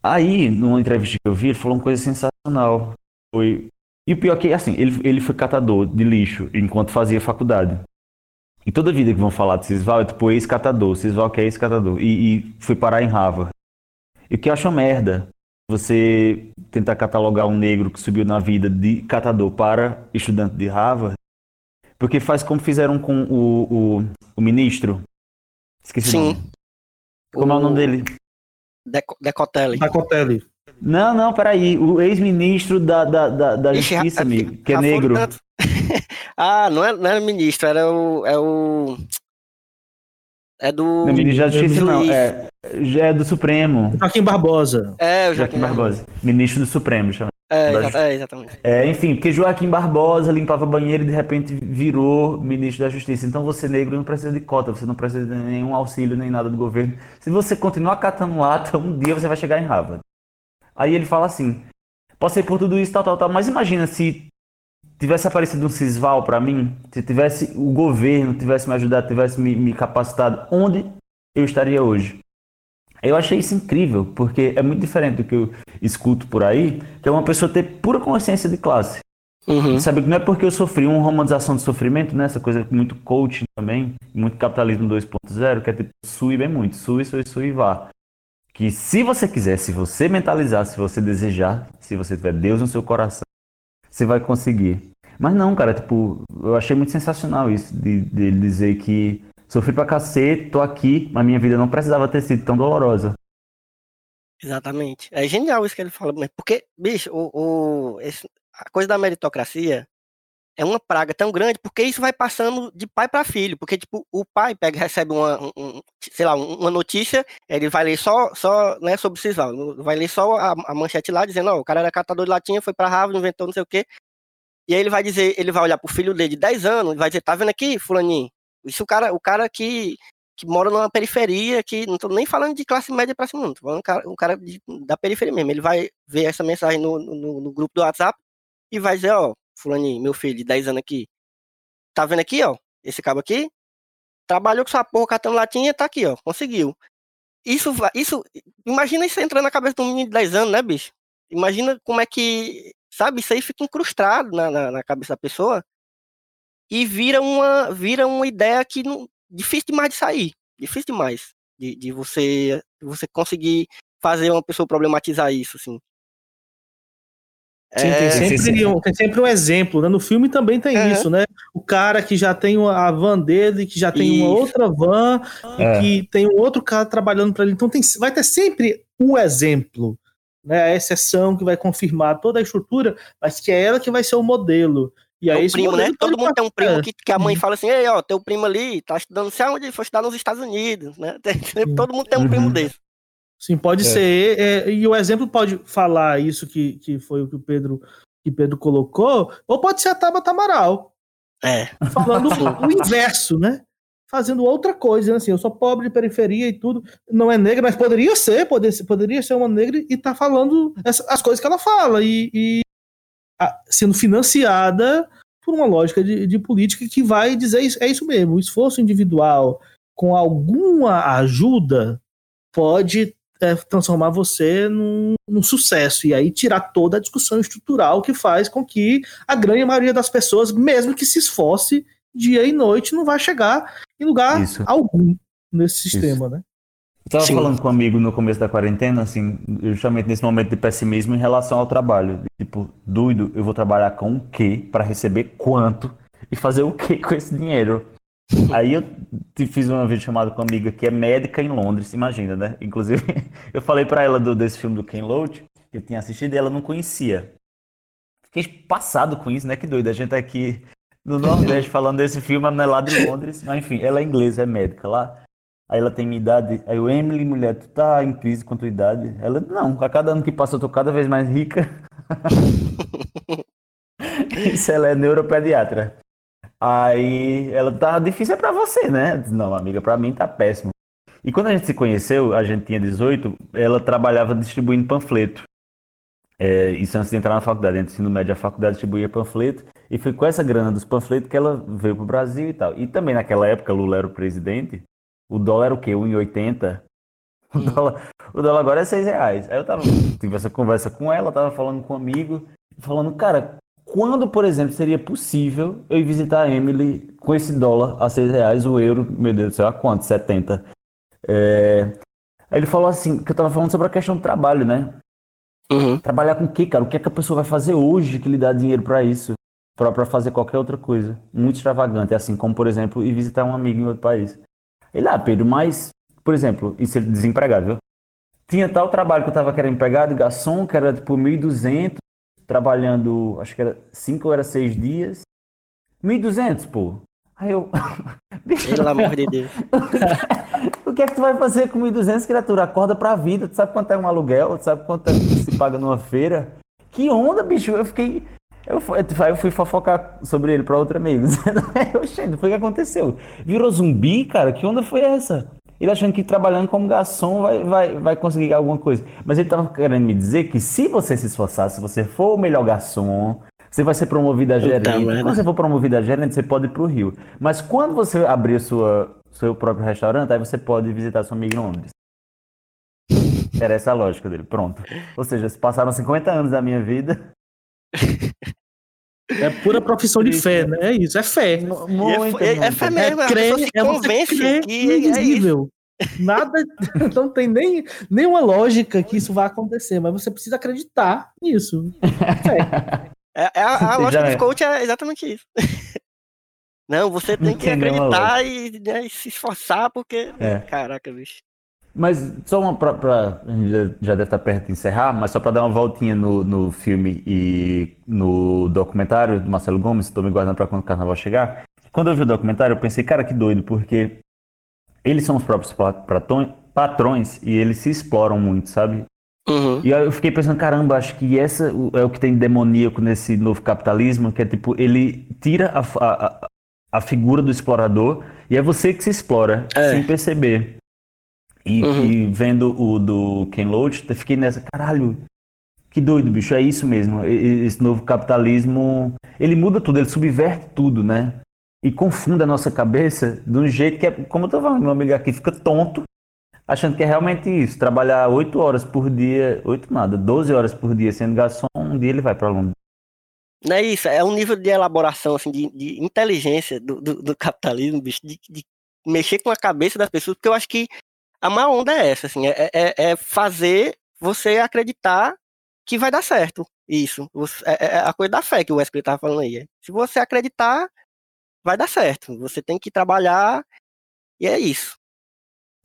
Aí, numa entrevista que eu vi, ele falou uma coisa sensacional. Foi... E o pior é que, assim, ele, ele foi catador de lixo enquanto fazia faculdade. E toda vida que vão falar de Cisval é tipo ex-catador, Cisval que é ex-catador. E, e foi parar em Harvard. E o que eu acho uma merda, você tentar catalogar um negro que subiu na vida de catador para estudante de Harvard, porque faz como fizeram com o, o, o ministro. Esqueci o Sim. nome. Como é o nome dele? Deco- Decotelli. Dacotelli. Não, não, peraí. O ex-ministro da, da, da, da Ixi, Justiça, amigo, que é negro. ah, não, é, não era ministro, era o. É o. É do. Não é ministro da Justiça, não. É, já é do Supremo. Joaquim Barbosa. É, o Joaquim Barbosa. Ministro do Supremo, chama. É, da é, exatamente. É, enfim, porque Joaquim Barbosa limpava banheiro e de repente virou ministro da Justiça. Então você negro não precisa de cota, você não precisa de nenhum auxílio nem nada do governo. Se você continuar catando lata, um dia você vai chegar em Harvard. Aí ele fala assim: passei por tudo isso, tal, tal, tal, mas imagina se tivesse aparecido um Cisval pra mim, se tivesse o governo tivesse me ajudado, tivesse me, me capacitado, onde eu estaria hoje? Eu achei isso incrível, porque é muito diferente do que eu escuto por aí, que é uma pessoa ter pura consciência de classe. Uhum. Sabe que não é porque eu sofri uma romantização de sofrimento, né? Essa coisa muito coaching também, muito capitalismo 2.0, que é tipo, sui bem muito, sui, sui, sui e vá. Que se você quiser, se você mentalizar, se você desejar, se você tiver Deus no seu coração, você vai conseguir. Mas não, cara, tipo, eu achei muito sensacional isso, de, de dizer que sofri pra cacete, tô aqui, mas minha vida não precisava ter sido tão dolorosa. Exatamente. É genial isso que ele fala, porque, bicho, o, o- esse- a coisa da meritocracia é uma praga tão grande, porque isso vai passando de pai para filho, porque tipo, o pai pega, recebe uma, um- sei lá, um- uma notícia, ele vai ler só, só, né, sobre o Cisval, vai ler só a, a manchete lá dizendo, ó, o cara era catador de latinha, foi para Harvard, inventou não sei o quê. E aí ele vai dizer, ele vai olhar pro filho dele de 10 anos, e vai dizer, tá vendo aqui, fulaninho? Isso o cara, o cara que que mora numa periferia, que não tô nem falando de classe média pra cima, não, tô falando um cara, um cara de- da periferia mesmo. Ele vai ver essa mensagem no, no, no grupo do WhatsApp e vai dizer, ó, fulaninho, meu filho de 10 anos aqui, tá vendo aqui, ó, esse cabo aqui, trabalhou com sua porra catando latinha, tá aqui, ó, conseguiu. Isso, isso, imagina isso entrando na cabeça de um menino de 10 anos, né, bicho? Imagina como é que, sabe, isso aí fica incrustado na, na, na cabeça da pessoa e vira uma, vira uma ideia que não, difícil demais de sair, difícil demais de, de você, você conseguir fazer uma pessoa problematizar isso, assim. Sim, É, tem, sim, sempre sim. Um, tem sempre um exemplo, né? No filme também tem É. isso, né? O cara que já tem uma- a van dele, que já tem uma Isso. outra van, É. e que tem um outro cara trabalhando para ele. Então tem, vai ter sempre o exemplo, né? A exceção que vai confirmar toda a estrutura, mas que é ela que vai ser o modelo. E é aí o primo, né? Todo mundo tem um primo que, que a mãe Uhum. fala assim, ei, ó, teu primo ali tá estudando, sei aonde ele foi estudar nos Estados Unidos, né? Tem- Todo mundo tem um primo Uhum. desse. Sim, pode É. ser. é, e o exemplo pode falar isso que, que foi o que o Pedro, que Pedro colocou, ou pode ser a Tabata Amaral, É. falando o inverso, né? Fazendo outra coisa, né? assim, eu sou pobre de periferia e tudo, não é negra, mas poderia ser, poderia ser, poderia ser uma negra e tá falando essa- as coisas que ela fala e, e, a- sendo financiada por uma lógica de, de política que vai dizer isso, é isso mesmo, o esforço individual com alguma ajuda pode é, transformar você num, num sucesso e aí tirar toda a discussão estrutural que faz com que a grande maioria das pessoas, mesmo que se esforce dia e noite, não vai chegar em lugar Isso. algum nesse sistema, né? Eu tava Sim. falando com um amigo no começo da quarentena, assim, justamente nesse momento de pessimismo em relação ao trabalho. Tipo, doido, eu vou trabalhar com o quê para receber quanto e fazer o quê com esse dinheiro? Aí eu fiz uma vídeo chamada com uma amiga que é médica em Londres, imagina, né? Inclusive, eu falei pra ela do, desse filme do Ken Loach, que eu tinha assistido e ela não conhecia. Fiquei passado com isso, né? Que doido, a gente tá aqui no Nordeste falando desse filme, a mulher lá de Londres, mas enfim, ela é inglesa, é médica lá. Aí ela tem minha idade. Aí o Emily, mulher, tu tá em crise com tua idade? Ela, não, a cada ano que passa eu tô cada vez mais rica. Isso ela é neuropediatra. Aí ela tá difícil é pra você, né? Disse, Não, amiga, pra mim tá péssimo. E quando a gente se conheceu, a gente tinha 18, ela trabalhava distribuindo panfleto. É, isso antes de entrar na faculdade, entre ensino médio a faculdade distribuía panfleto. E foi com essa grana dos panfletos que ela veio pro Brasil e tal. E também naquela época, Lula era o presidente, o dólar era o quê? 1,80? O dólar, o dólar agora é 6 reais. Aí eu tava, tive essa conversa com ela, tava falando com um amigo, falando, cara, quando, por exemplo, seria possível eu ir visitar a Emily com esse dólar a 6 reais, o euro, meu Deus do céu, a quanto? 70. É... Aí ele falou assim, que eu tava falando sobre a questão do trabalho, né? Uhum. Trabalhar com o quê, cara? O que é que a pessoa vai fazer hoje que lhe dá dinheiro pra isso? Pra, pra fazer qualquer outra coisa. Muito extravagante, assim como, por exemplo, ir visitar um amigo em outro país. Ele, ah, Pedro, mas, por exemplo, isso ele desempregado, viu? Tinha tal trabalho que eu tava querendo pegar de garçom, que era tipo 1.200, trabalhando, acho que era 5 ou era 6 dias. 1.200, pô. Aí eu. Pelo amor de Deus. o que é que tu vai fazer com 1.200, criatura? Acorda pra vida. Tu sabe quanto é um aluguel? Tu sabe quanto é que se paga numa feira? Que onda, bicho. Eu fiquei. Eu fui, eu fui fofocar sobre ele pra outro amigo. Oxente, foi o que aconteceu. Virou zumbi, cara? Que onda foi essa? Ele achando que trabalhando como garçom vai, vai, vai conseguir alguma coisa. Mas ele tava querendo me dizer que se você se esforçar, se você for o melhor garçom, você vai ser promovido a gerente. merda. Quando você for promovido a gerente, você pode ir pro Rio. Mas quando você abrir sua, seu próprio restaurante, aí você pode visitar sua amiga em Londres. Era essa a lógica dele. Pronto. Ou seja, se passaram 50 anos da minha vida. É pura profissão de fé, né? É isso, é fé. É, Muito, é, é fé mesmo, a pessoa se é convence crer que é isso. invisível. Nada, não tem nem nenhuma lógica que isso vai acontecer, mas você precisa acreditar nisso. Fé. É, é a, a lógica é. dos coach é exatamente isso. Não, você tem que acreditar e, né, e se esforçar, porque. É. Caraca, bicho. Mas só uma pra, pra- a gente já, deve estar perto de encerrar, mas só para dar uma voltinha no, no filme e no documentário do Marcelo Gomes, estou me guardando para quando o carnaval chegar. Quando eu vi o documentário, eu pensei, cara, que doido, porque eles são os próprios patrões e eles se exploram muito, sabe? Uhum. E aí eu fiquei pensando, caramba, acho que essa é o que tem de demoníaco nesse novo capitalismo, que é tipo, ele tira a, a- a figura do explorador e é você que se explora, É. sem perceber. E, Uhum. vendo o do Ken Loach, eu fiquei nessa, caralho, que doido, bicho, é isso mesmo. Esse novo capitalismo, ele muda tudo, ele subverte tudo, né? E confunde a nossa cabeça de um jeito que é, como eu tô falando, meu amigo aqui fica tonto, achando que é realmente isso, trabalhar 8 horas por dia, 8 nada, 12 horas por dia sendo garçom, um dia ele vai pra Londres. Não é isso, é um nível de elaboração, assim, de, de inteligência do, do, do capitalismo, bicho, de, de mexer com a cabeça das pessoas, porque eu acho que a maior onda é essa, assim, é, é, é fazer você acreditar que vai dar certo. Isso. Você- é, é a coisa da fé que o Wesley tava falando aí. Se você acreditar, vai dar certo. Você tem que trabalhar e é isso.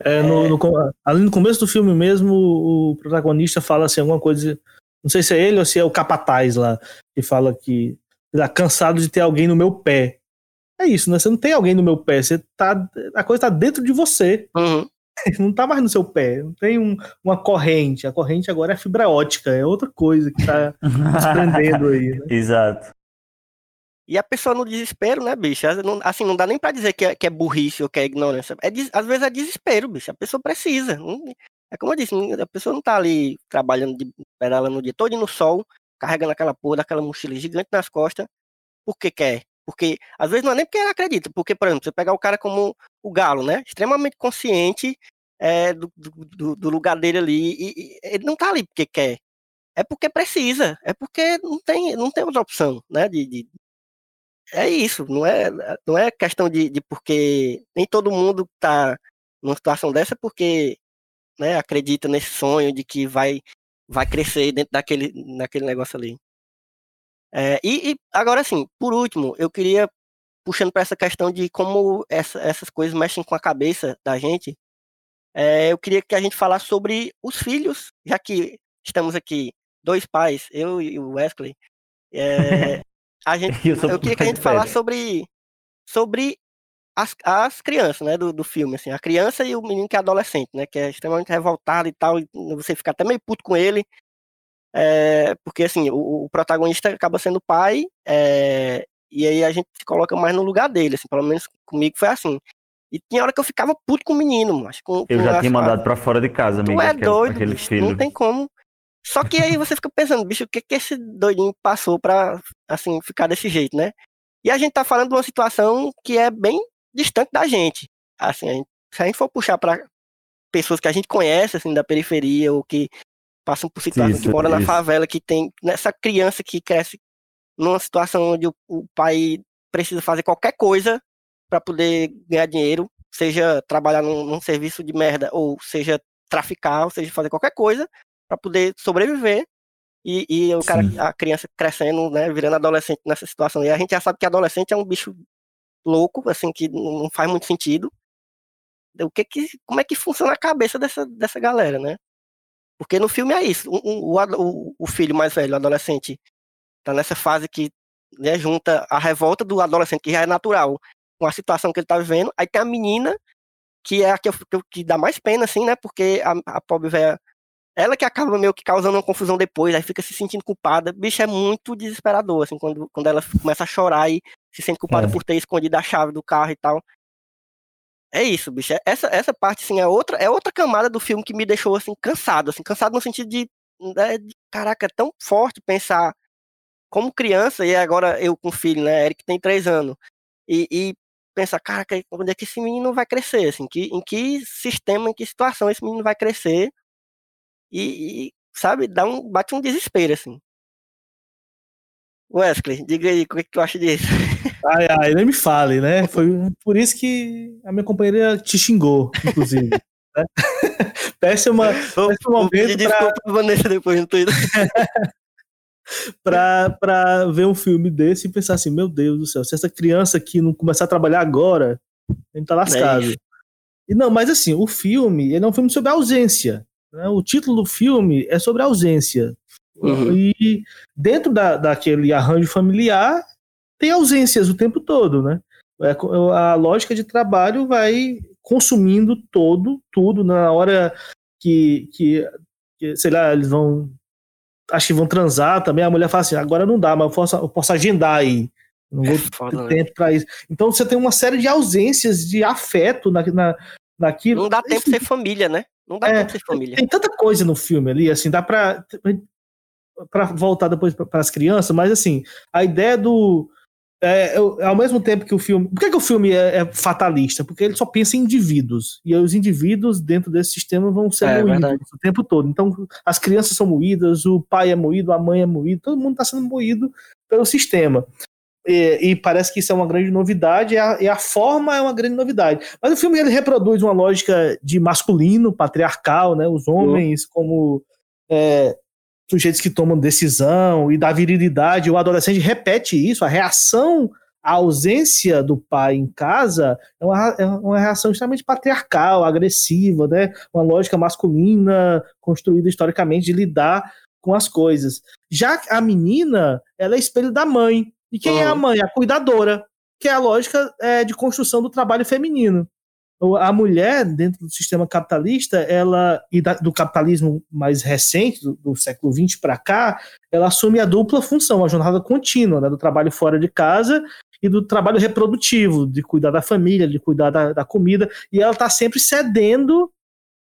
É, no, no ali no começo do filme mesmo, o, o protagonista fala assim, alguma coisa. Não sei se é ele ou se é o capataz lá, que fala que tá cansado de ter alguém no meu pé. É isso, né? Você não tem alguém no meu pé, você tá. A coisa tá dentro de você. Uhum. Não tá mais no seu pé. Não tem um- uma corrente. A corrente agora é fibra ótica, é outra coisa que tá se prendendo aí. né? Exato. E a pessoa no desespero, né, bicho? Assim, não dá nem pra dizer que é, que é burrice ou que é ignorância. É, às vezes é desespero, bicho. A pessoa precisa. É como eu disse, a pessoa não tá ali trabalhando, de, pedalando o dia todo no sol, carregando aquela porra daquela mochila gigante nas costas, porque quer. Porque, às vezes, não é nem porque ela acredita. Porque, por exemplo, você pegar o cara como o Galo, né? Extremamente consciente é, do, do, do- lugar dele ali. E, e ele não tá ali porque quer. É porque precisa. É porque não tem, não tem outra opção, né? De, de- é isso, não é, não é questão de, de porque nem todo mundo tá numa situação dessa porque né, acredita nesse sonho de que vai, vai crescer dentro daquele, daquele negócio ali. É, e, e agora sim, por último, eu queria puxando para essa questão de como essa- essas coisas mexem com a cabeça da gente. É, eu queria que a gente falasse sobre os filhos, já que estamos aqui dois pais, eu e o Wesley. é, a gente Eu, eu queria que a gente falasse sobre, sobre as, as crianças, né, do, do filme, assim, a criança e o menino que é adolescente, né, que é extremamente revoltado e tal, e você fica até meio puto com ele, é, porque, assim, o, o protagonista acaba sendo pai, é, e aí a gente se coloca mais no lugar dele, assim, pelo menos comigo foi assim. E tinha hora que eu ficava puto com o menino, mas com, Eu com já tinha mandado pra fora de casa, Tu amigo. é aquele, doido, aquele bicho, filho. não tem como. Só que aí você fica pensando, bicho, o que que esse doidinho passou pra, assim, ficar desse jeito, né? E a gente tá falando de uma situação que é bem distante da gente. Assim, a gente- se a gente for puxar pra pessoas que a gente conhece, assim, da periferia, ou que passam por situação, que moram na favela, que tem nessa criança que cresce numa situação onde o, o pai precisa fazer qualquer coisa pra poder ganhar dinheiro, seja trabalhar num, num serviço de merda, ou seja traficar, ou seja fazer qualquer coisa pra poder sobreviver. E, e o cara, Sim. a criança crescendo, né, virando adolescente nessa situação. E a gente já sabe que adolescente é um bicho louco, assim, que não faz muito sentido. O que que, como é que funciona a cabeça dessa, dessa galera, né? Porque no filme é isso. O, o- o filho mais velho, o adolescente, tá nessa fase que né, junta a revolta do adolescente, que já é natural, com a situação que ele tá vivendo. Aí tem a menina, que é a que, eu- que, dá mais pena, assim, né? Porque a, a pobre velha, ela que acaba meio que causando uma confusão depois, aí fica se sentindo culpada. Bicho, é muito desesperador, assim, quando, quando ela começa a chorar e se sente culpada É. por ter escondido a chave do carro e tal. É isso, bicho. é- Essa, essa parte, assim, é outra, é outra camada do filme que me deixou, assim, cansado. Assim, cansado no sentido de, né, de, caraca, é tão forte pensar como criança, e agora eu com filho, né, Eric tem três anos, e, e pensar, caraca, onde é que esse menino vai crescer, assim, que, em que sistema, em que situação esse menino vai crescer, e, e, sabe, dá um, bate um desespero, assim. Wesley, diga aí, o que, que tu acha disso? Ai, ai, nem me fale, né? Foi por isso que a minha companheira te xingou, inclusive. né? Péssima, péssimo momento desculpa pra Vanessa depois no Twitter. pra, pra ver um filme desse e pensar assim: meu Deus do céu, se essa criança aqui não começar a trabalhar agora, a gente tá lascado. isso. e não, mas assim, o filme, ele é um filme sobre ausência. né? O título do filme é sobre ausência. Uhum. E dentro da, daquele arranjo familiar, tem ausências o tempo todo, né? É A lógica de trabalho vai consumindo todo, tudo, na hora que, que, que, sei lá, eles vão. Acho que vão transar também. A mulher fala assim: agora não dá, mas eu posso, eu posso agendar aí. Não É vou foda, né? ter tempo para isso. Então você tem uma série de ausências de afeto na, na, naquilo. Não dá tempo de ser família, né? Não dá É, tempo de ser família. tem tanta coisa no filme ali, assim, dá pra, pra voltar depois para as crianças, mas assim, a ideia do. É, eu- ao mesmo tempo que o filme. Por que, que o filme é, é fatalista? Porque ele só pensa em indivíduos. E os indivíduos dentro desse sistema vão ser É, moídos verdade. o tempo todo. Então, as crianças são moídas, o pai é moído, a mãe é moída, todo mundo está sendo moído pelo sistema. E, e parece que isso é uma grande novidade, e a, e a forma é uma grande novidade. Mas o filme ele reproduz uma lógica de masculino, patriarcal, né? Os homens como é, sujeitos que tomam decisão e da virilidade. O adolescente repete isso, a reação à ausência do pai em casa é uma, é uma reação extremamente patriarcal, agressiva, né? Uma lógica masculina construída historicamente de lidar com as coisas. Já a menina, ela é espelho da mãe. E quem é a Uhum. mãe? A cuidadora, que é a lógica é, de construção do trabalho feminino. O- A mulher, dentro do sistema capitalista, ela e da- do capitalismo mais recente, do, do século XX para cá, ela assume a dupla função, a jornada contínua, né, do trabalho fora de casa e do trabalho reprodutivo, de cuidar da família, de cuidar da, da comida, e ela está sempre cedendo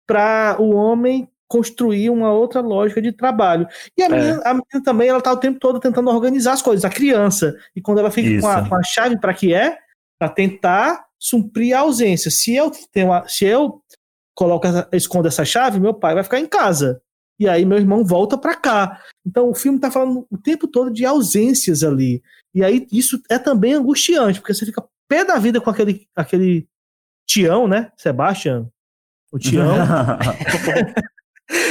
para o homem construir uma outra lógica de trabalho. E a, É. menina, a menina também, ela tá o tempo todo tentando organizar as coisas, a criança. E quando ela fica com a, com a chave para que é? Para tentar suprir a ausência. Se eu tenho a- se eu coloco essa, escondo essa chave, meu pai vai ficar em casa. E aí meu irmão volta para cá. Então o filme tá falando o tempo todo de ausências ali. E aí isso é também angustiante, porque você fica pé da vida com aquele aquele Tião, né? Sebastian, o Tião.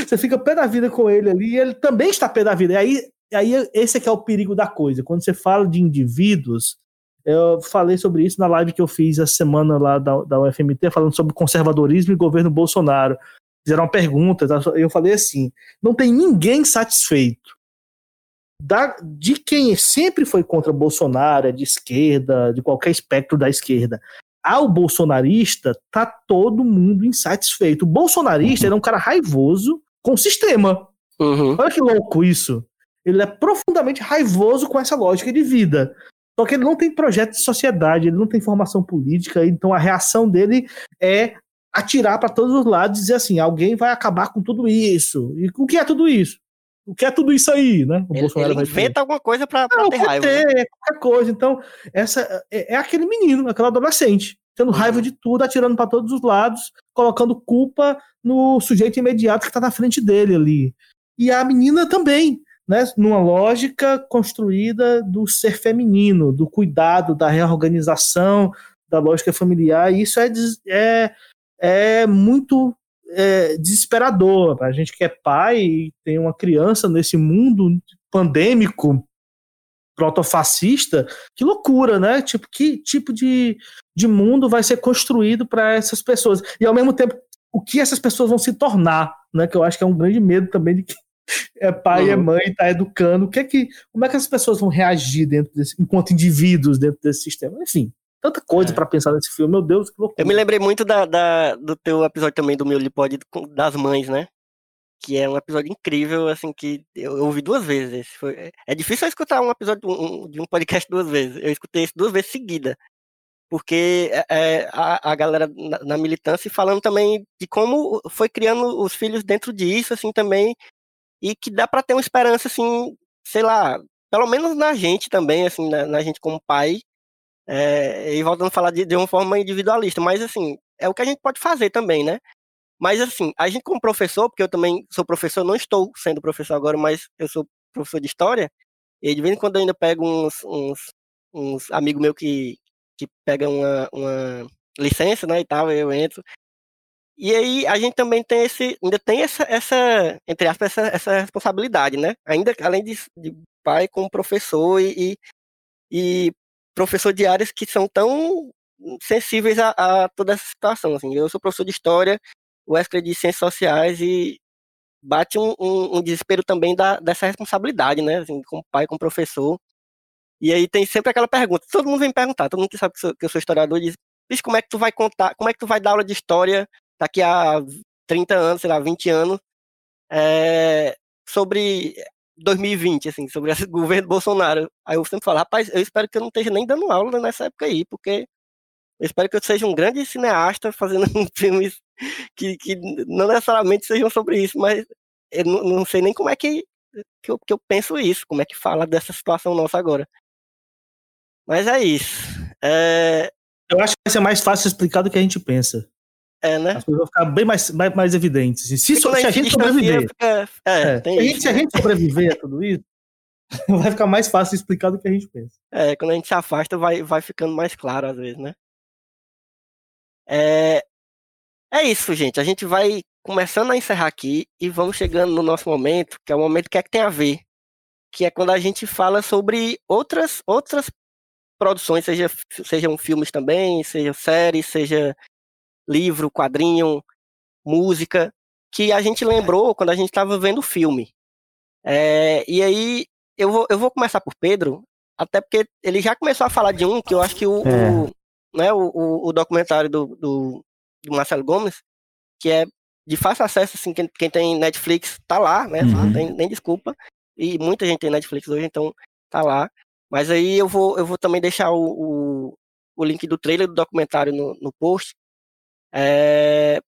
Você fica pé da vida com ele ali e ele também está pé da vida. E aí, aí esse é que é o perigo da coisa. Quando você fala de indivíduos, eu falei sobre isso na live que eu fiz a semana lá da, da UFMT, falando sobre conservadorismo e governo Bolsonaro. Fizeram uma pergunta, tá? eu falei assim: não tem ninguém satisfeito. Da, de quem sempre foi contra Bolsonaro, é de esquerda, de qualquer espectro da esquerda, ao bolsonarista, tá todo mundo insatisfeito. O bolsonarista ele é um cara raivoso com o sistema. Uhum. Olha que louco isso. Ele é profundamente raivoso com essa lógica de vida. Só que ele não tem projeto de sociedade, ele não tem formação política, então a reação dele é atirar para todos os lados e dizer assim: alguém vai acabar com tudo isso. E o que é tudo isso? O que é tudo isso aí, né? O Ele, Bolsonaro ele vai ter. inventa alguma coisa Não, ter raiva. né? qualquer coisa. Então, essa é, é aquele menino, aquele adolescente, tendo Uhum. raiva de tudo, atirando para todos os lados, colocando culpa no sujeito imediato que tá na frente dele ali. E a menina também, né? Numa lógica construída do ser feminino, do cuidado, da reorganização, da lógica familiar. E isso é, é, é muito é, desesperador. A gente que é pai e tem uma criança nesse mundo pandêmico protofascista, que loucura, né? Tipo, que tipo de, de mundo vai ser construído para essas pessoas? E ao mesmo tempo, o que essas pessoas vão se tornar, né? Que eu acho que é um grande medo também de é pai e é Uhum. mãe, tá educando. O que é que, como é que as pessoas vão reagir dentro desse, enquanto indivíduos dentro desse sistema? Enfim, tanta coisa É. para pensar nesse filme. Meu Deus, que loucura. Eu me lembrei muito da, da- do teu episódio também do meu Lipod das mães, né? Que é um episódio incrível, assim, que eu, eu ouvi duas vezes. Foi- é- é difícil eu escutar um episódio um- de um podcast duas vezes. Eu escutei esse duas vezes seguida. Porque é, é, a, a galera na, na militância falando também de como foi criando os filhos dentro disso, assim, também. E que dá pra ter uma esperança, assim, sei lá, pelo menos na gente também, assim, na, na gente como pai, é, e voltando a falar de, de uma forma individualista, mas assim, é o que a gente pode fazer também, né? Mas assim, a gente como professor, porque eu também sou professor, não estou sendo professor agora, mas eu sou professor de história, e de vez em quando eu ainda pego uns, uns, uns amigos meus que, que pegam uma, uma licença, né, e tal, eu entro. E aí a gente também tem esse, ainda tem essa, essa entre aspas, essa, essa responsabilidade, né? Ainda além de, de pai como professor e, e, professor de áreas que são tão sensíveis a, a toda essa situação. Assim. Eu sou professor de história, o Wesley de ciências sociais e bate um, um, um desespero também da, dessa responsabilidade, né? Assim, como pai, como professor. E aí tem sempre aquela pergunta, todo mundo vem me perguntar, todo mundo que sabe que, sou, que eu sou historiador diz, como é que tu vai contar, como é que tu vai dar aula de história daqui a 30 anos, sei lá, 20 anos, é, sobre 2020, assim, sobre o governo Bolsonaro. Aí eu sempre falo, rapaz, eu espero que eu não esteja nem dando aula nessa época aí, porque eu espero que eu seja um grande cineasta fazendo filmes que, que não necessariamente sejam sobre isso, mas eu não, não sei nem como é que, que, eu, que eu penso isso, como é que fala dessa situação nossa agora. Mas é isso. É, Eu acho que vai ser mais fácil explicar do que a gente pensa. É né? As coisas vão ficar bem mais, mais, mais evidentes. assim. Se, Porque so- quando se a gente sobreviver, fica- é, é, se, a gente, isso, se a né? gente sobreviver a tudo isso, vai ficar mais fácil explicar do que a gente pensa. É, quando a gente se afasta, vai, vai ficando mais claro às vezes, né? É, é isso, gente. A gente vai começando a encerrar aqui e vamos chegando no nosso momento, que é o momento que é que tem a ver, que é quando a gente fala sobre outras outras produções, seja sejam filmes também, seja séries, seja livro, quadrinho, música, que a gente lembrou quando a gente estava vendo o filme. É, e aí eu vou, eu vou começar por Pedro, até porque ele já começou a falar de um que eu acho que o, É. o, né, o, o, documentário do, do, do Marcelo Gomes, que é de fácil acesso, assim, quem, quem tem Netflix tá lá, né? Uhum. Não tem nem desculpa. E muita gente tem Netflix hoje, então tá lá. Mas aí eu vou, eu vou também deixar o, o, o link do trailer do documentário no, no post. É,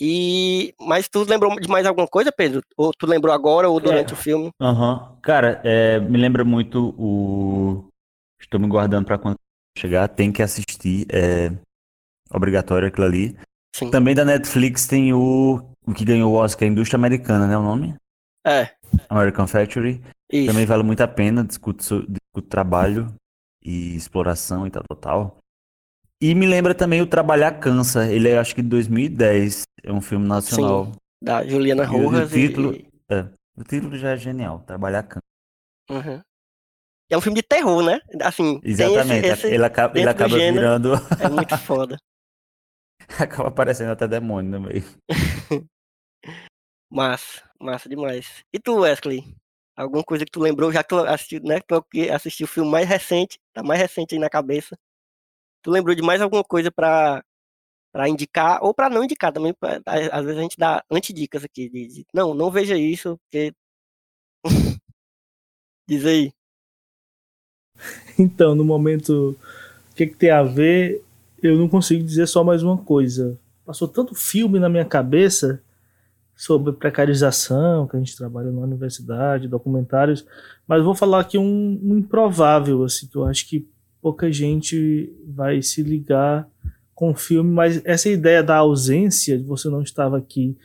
e, mas tu lembrou de mais alguma coisa, Pedro? Ou tu lembrou agora ou durante o filme? Aham. Cara, é, me lembra muito o. Estou me guardando pra quando chegar. Tem que assistir. É obrigatório aquilo ali. Sim. Também da Netflix tem o. O que ganhou o Oscar, a Indústria Americana, né? O nome? É, American Factory. isso. Também vale muito a pena. Discute, so- discute trabalho e exploração e tal, tal, tal. E me lembra também o Trabalhar Cansa. Ele é, acho que de 2010. É um filme nacional. Da Juliana E o- Rojas. título- E, O título já é genial. Trabalhar Cansa. Uhum. É um filme de terror, né? Assim, tem esse- Exatamente. esse- ele acaba, ele acaba gênero. virando. é muito foda. acaba aparecendo até demônio no meio. Massa, massa demais. E tu, Wesley? Alguma coisa que tu lembrou, já que tu assistiu, né? Tu que assistiu o filme mais recente, tá mais recente aí na cabeça. Tu lembrou de mais alguma coisa pra, pra indicar, ou pra não indicar também? pra- às vezes a gente dá antidicas aqui. De, de, não, não veja isso, porque. Diz aí. Então, no momento, o que, que tem a ver, eu não consigo dizer só mais uma coisa. Passou tanto filme na minha cabeça sobre precarização, que a gente trabalha na universidade, documentários, mas vou falar aqui um, um improvável, assim, que eu acho que pouca gente vai se ligar com o filme, mas essa ideia da ausência, de você não estava aqui,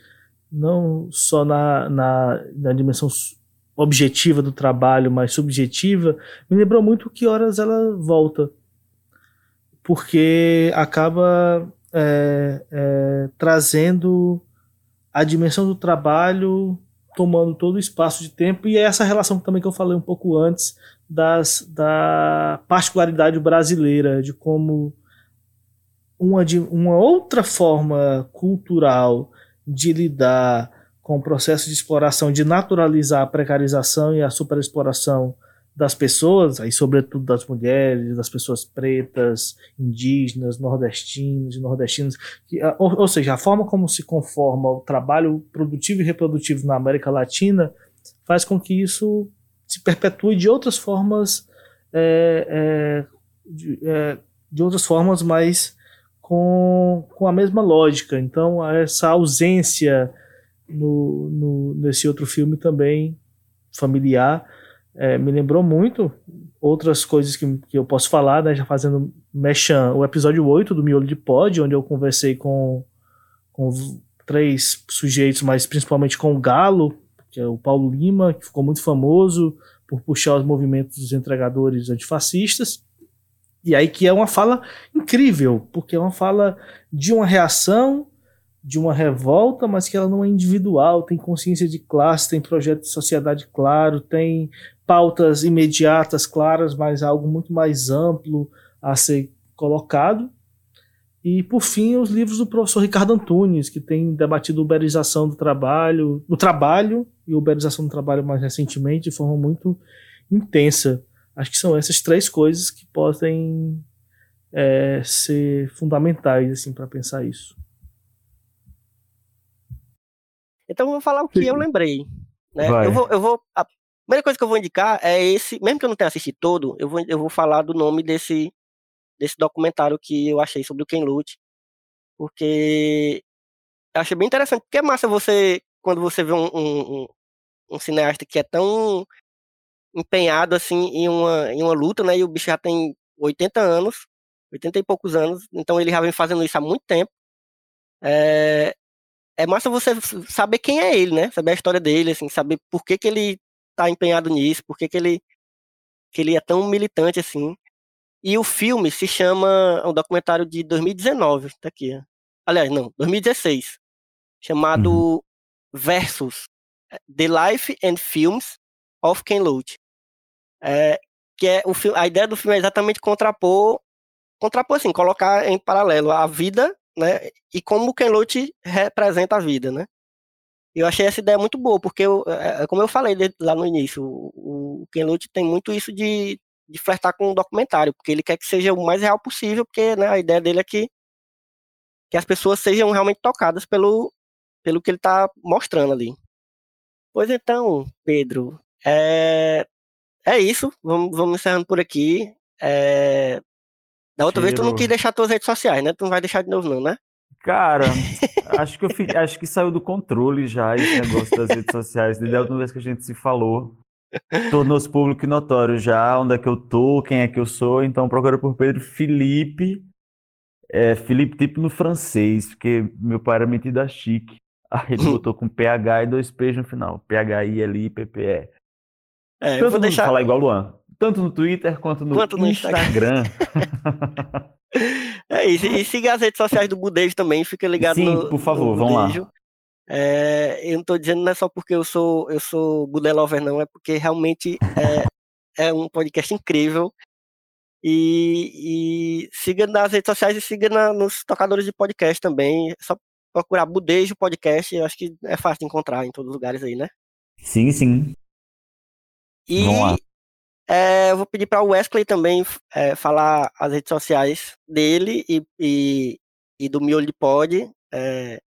não só na, na, na dimensão objetiva do trabalho, mas subjetiva, me lembrou muito que horas ela volta. Porque acaba é, é, trazendo a dimensão do trabalho tomando todo o espaço de tempo e é essa relação também que eu falei um pouco antes das, da particularidade brasileira, de como uma, de, uma outra forma cultural de lidar com o processo de exploração, de naturalizar a precarização e a superexploração das pessoas, aí sobretudo das mulheres, das pessoas pretas, indígenas, nordestinos e nordestinas, que, ou, ou, seja, a forma como se conforma o trabalho produtivo e reprodutivo na América Latina faz com que isso se perpetue de outras formas, é, é, de, é, de outras formas, mas com, com a mesma lógica. Então, essa ausência no, no, nesse outro filme também familiar é, me lembrou muito outras coisas que, que eu posso falar, né, já fazendo mechan, o episódio 8 do Miolo de Pod, onde eu conversei com, com três sujeitos, mas principalmente com o Galo, que é o Paulo Lima, que ficou muito famoso por puxar os movimentos dos entregadores antifascistas. E aí que é uma fala incrível, porque é uma fala de uma reação de uma revolta, mas que ela não é individual, tem consciência de classe, tem projeto de sociedade claro, tem pautas imediatas claras, mas algo muito mais amplo a ser colocado. E por fim, os livros do professor Ricardo Antunes, que tem debatido uberização do trabalho, do trabalho e uberização do trabalho mais recentemente de forma muito intensa. Acho que são essas três coisas que podem é, ser fundamentais assim para pensar isso. Então eu vou falar o que eu lembrei. Né? Eu vou, eu vou, a primeira coisa que eu vou indicar é esse, mesmo que eu não tenha assistido todo, eu vou, eu vou falar do nome desse, desse documentário que eu achei sobre o Ken Lute, porque eu achei bem interessante, porque é massa você, quando você vê um, um, um cineasta que é tão empenhado assim em uma, em uma luta, né, e o bicho já tem 80 anos, 80 e poucos anos, então ele já vem fazendo isso há muito tempo, é, é massa você saber quem é ele, né? Saber a história dele, assim, saber por que, que ele tá empenhado nisso, por que, que ele que ele é tão militante assim. E o filme se chama, é um documentário de 2019, tá aqui. Aliás, não, 2016, chamado uhum. Versus é, The Life and Films of Ken Loach. É, que é o a ideia do filme é exatamente contrapor, contrapor assim, colocar em paralelo a vida né? E como o Ken Loach representa a vida, né? Eu achei essa ideia muito boa, porque, eu, é, é como eu falei lá no início, o, o Ken Loach tem muito isso de, de flertar com o documentário, porque ele quer que seja o mais real possível, porque né, a ideia dele é que, que as pessoas sejam realmente tocadas pelo, pelo que ele está mostrando ali. Pois então, Pedro, é, é isso. Vamos, vamos encerrando por aqui. É, da outra Cheiro. vez tu não quis deixar tuas redes sociais, né? Tu não vai deixar de novo, não, né? Cara, acho que eu fi, acho que saiu do controle já esse negócio das redes sociais. Desde a última vez que a gente se falou, tornou-se público notório já onde é que eu tô, quem é que eu sou. Então procura por Pedro Felipe. É, Felipe tipo no francês, porque meu pai era metido a chique. Aí ele botou com PH e dois P's no final. P-H-I-L-I-P-P-E. É, eu vou deixar... falar igual o Luan tanto no Twitter quanto no, quanto no Instagram. Instagram. é isso. E siga as redes sociais do Budejo também, fica ligado Sim, no, por favor, vamos lá. É, eu não tô dizendo não é só porque eu sou eu sou Budelover, não, é porque realmente é, é um podcast incrível. E, e, siga nas redes sociais e siga na, nos tocadores de podcast também. É só procurar Budejo Podcast, eu acho que é fácil de encontrar em todos os lugares aí, né? Sim, sim. E Vamos lá. É, eu vou pedir para o Wesley também é, falar as redes sociais dele e, e, e do Miolo de Pod. É...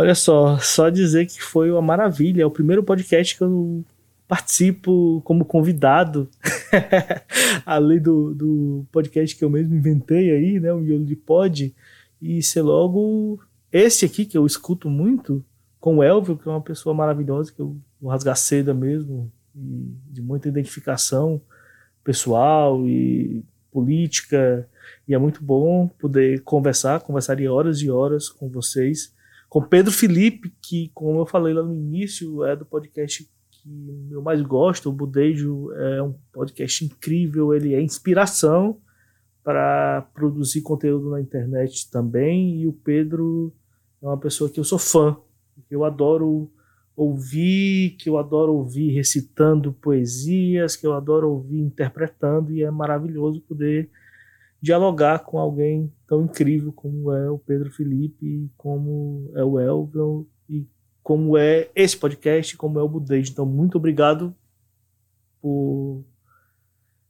Olha só, só dizer que foi uma maravilha. É o primeiro podcast que eu participo como convidado, além do, do podcast que eu mesmo inventei aí, né, o Miolo de Pod, e ser logo esse aqui que eu escuto muito, com o Elvio, que é uma pessoa maravilhosa, que eu vou rasgar seda mesmo, e de muita identificação pessoal e política, e é muito bom poder conversar, conversaria horas e horas com vocês. Com Pedro Felipe, que, como eu falei lá no início, é do podcast que eu mais gosto, o Budejo é um podcast incrível, ele é inspiração para produzir conteúdo na internet também, e o Pedro é uma pessoa que eu sou fã, que eu adoro ouvir, que eu adoro ouvir recitando poesias, que eu adoro ouvir interpretando, e é maravilhoso poder dialogar com alguém tão incrível como é o Pedro Felipe, como é o Elvio e como é esse podcast, como é o Budejo. Então, muito obrigado por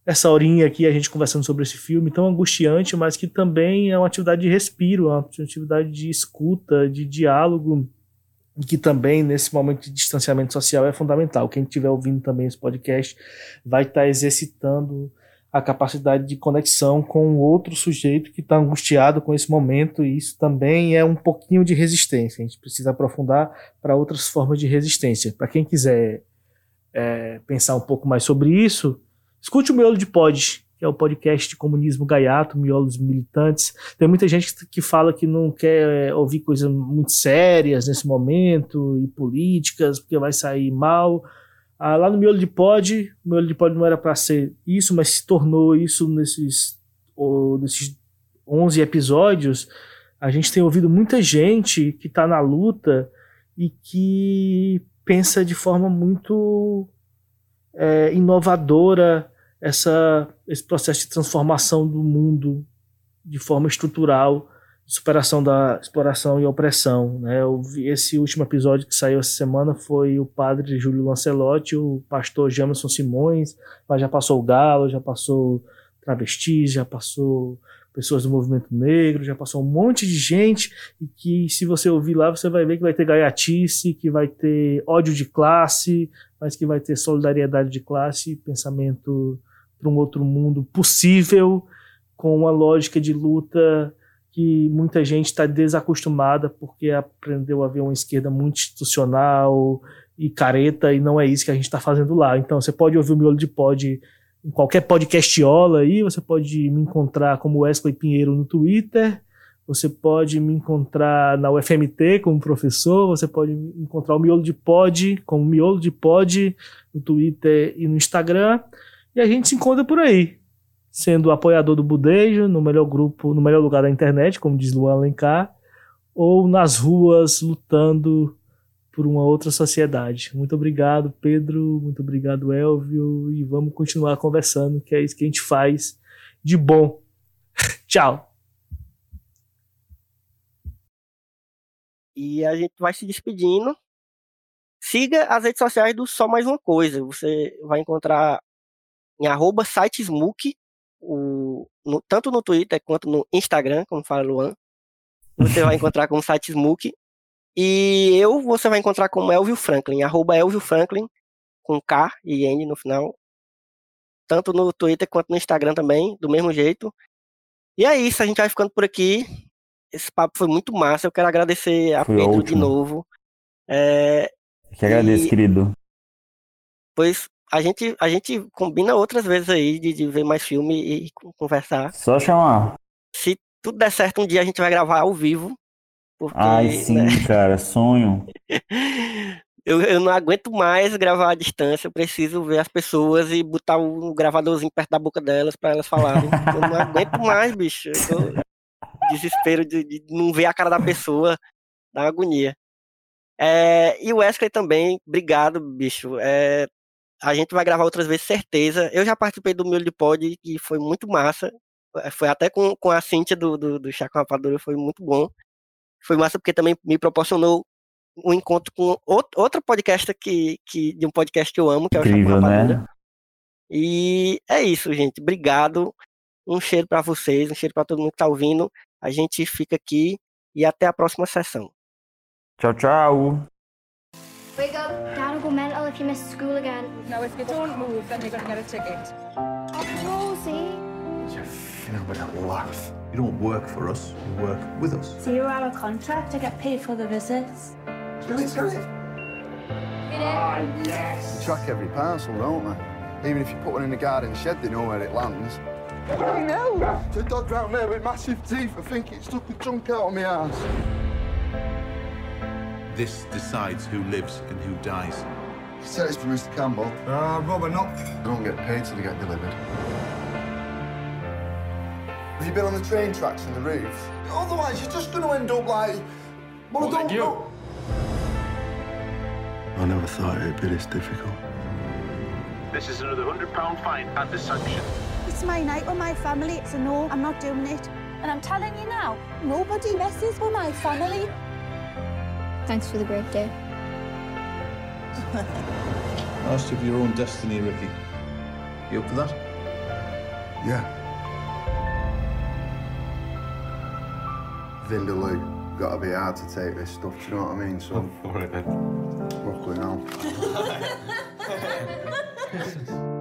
essa horinha aqui, a gente conversando sobre esse filme tão angustiante, mas que também é uma atividade de respiro, uma atividade de escuta, de diálogo, e que também, nesse momento de distanciamento social, é fundamental. Quem estiver ouvindo também esse podcast vai estar exercitando a capacidade de conexão com outro sujeito que está angustiado com esse momento, e isso também é um pouquinho de resistência. A gente precisa aprofundar para outras formas de resistência. Para quem quiser é, pensar um pouco mais sobre isso, escute o Miolo de Pod, que é o podcast de comunismo gaiato, miolos militantes. Tem muita gente que fala que não quer ouvir coisas muito sérias nesse momento, e políticas, porque vai sair mal. Ah, lá no Miolo de Pod, o Miolo de Pod não era para ser isso, mas se tornou isso nesses, oh, nesses 11 episódios. A gente tem ouvido muita gente que está na luta e que pensa de forma muito é, inovadora essa, esse processo de transformação do mundo de forma estrutural superação da exploração e opressão. Né? Esse último episódio que saiu essa semana foi o padre Júlio Lancelotti, o pastor Jamerson Simões, mas já passou o Galo, já passou travestis, já passou pessoas do movimento negro, já passou um monte de gente e que se você ouvir lá você vai ver que vai ter gaiatice, que vai ter ódio de classe, mas que vai ter solidariedade de classe, pensamento para um outro mundo possível com uma lógica de luta que muita gente está desacostumada porque aprendeu a ver uma esquerda muito institucional e careta, e não é isso que a gente está fazendo lá. Então você pode ouvir o Miolo de Pod em qualquer podcastiola aí, você pode me encontrar como Wesley Pinheiro no Twitter, você pode me encontrar na UFMT como professor, você pode encontrar o Miolo de Pod como Miolo de Pod no Twitter e no Instagram, e a gente se encontra por aí sendo apoiador do Budejo, no melhor grupo, no melhor lugar da internet, como diz Luan Alencar, ou nas ruas lutando por uma outra sociedade. Muito obrigado, Pedro, muito obrigado, Elvio, e vamos continuar conversando, que é isso que a gente faz de bom. Tchau. E a gente vai se despedindo. Siga as redes sociais do Só Mais Uma Coisa. Você vai encontrar em arroba sitesmook, o, no, tanto no Twitter quanto no Instagram, como fala Luan. Você vai encontrar como site Smook. E eu você vai encontrar como Elvio Franklin, arroba Elvio Franklin, com K e N no final. Tanto no Twitter quanto no Instagram também, do mesmo jeito. E é isso, a gente vai ficando por aqui. Esse papo foi muito massa. Eu quero agradecer a Foi Pedro de ótimo. novo. É, Que agradeço, E- querido. pois a gente, a gente combina outras vezes aí de, de ver mais filme e con- conversar. Só chamar. Se tudo der certo, um dia a gente vai gravar ao vivo. Porque, Ai, sim, né, cara, sonho. eu, eu não aguento mais gravar à distância. Eu preciso ver as pessoas e botar um gravadorzinho perto da boca delas para elas falarem. Eu não aguento mais, bicho. Eu tô- desespero de, de não ver a cara da pessoa, dá uma agonia. É, e o Wesley também, obrigado, bicho. É, a gente vai gravar outras vezes, certeza. Eu já participei do Miolo de Pod e foi muito massa. É, Foi até com, com a Cíntia do, do, do Chá com Rapadura, foi muito bom. Foi massa porque também me proporcionou um encontro com out- outra podcast que, que, de um podcast que eu amo, que é o Chá com Incrível, Rapadura. né? E é isso, gente. Obrigado. Um cheiro pra vocês, um cheiro pra todo mundo que tá ouvindo. A gente fica aqui e até a próxima sessão. Tchau, tchau. Wake up. Dad will go mental if you miss school again. Now, if you don't move, then you're going to get a ticket. Oh, Rosie. You're phenomenal laugh. You don't work for us, you work with us. So you're out of contract to get paid for the visits? Do it, do it. They track every parcel, don't they? Even if you put one in the garden shed, they know where it lands. I know. There's a dog round there with massive teeth. I think it stuck a chunk out of my ass. This decides who lives and who dies. You said it's for Mr. Campbell. Ah, Robert, not. I don't get paid till they get delivered. Have you been on the train tracks and the roofs? Otherwise, you're just going to end up like. Well, I don't know. I never thought it'd be this difficult. This is another £100 fine and a sanction. It's my night with my family, so no, I'm not doing it. And I'm telling you now, nobody messes with my family. Thanks for the great day. Master of your own destiny, Ricky. You up for that? Yeah. Vindaloo. Gotta be hard to take this stuff, do you know what I mean? So. Alright then. Luckily now.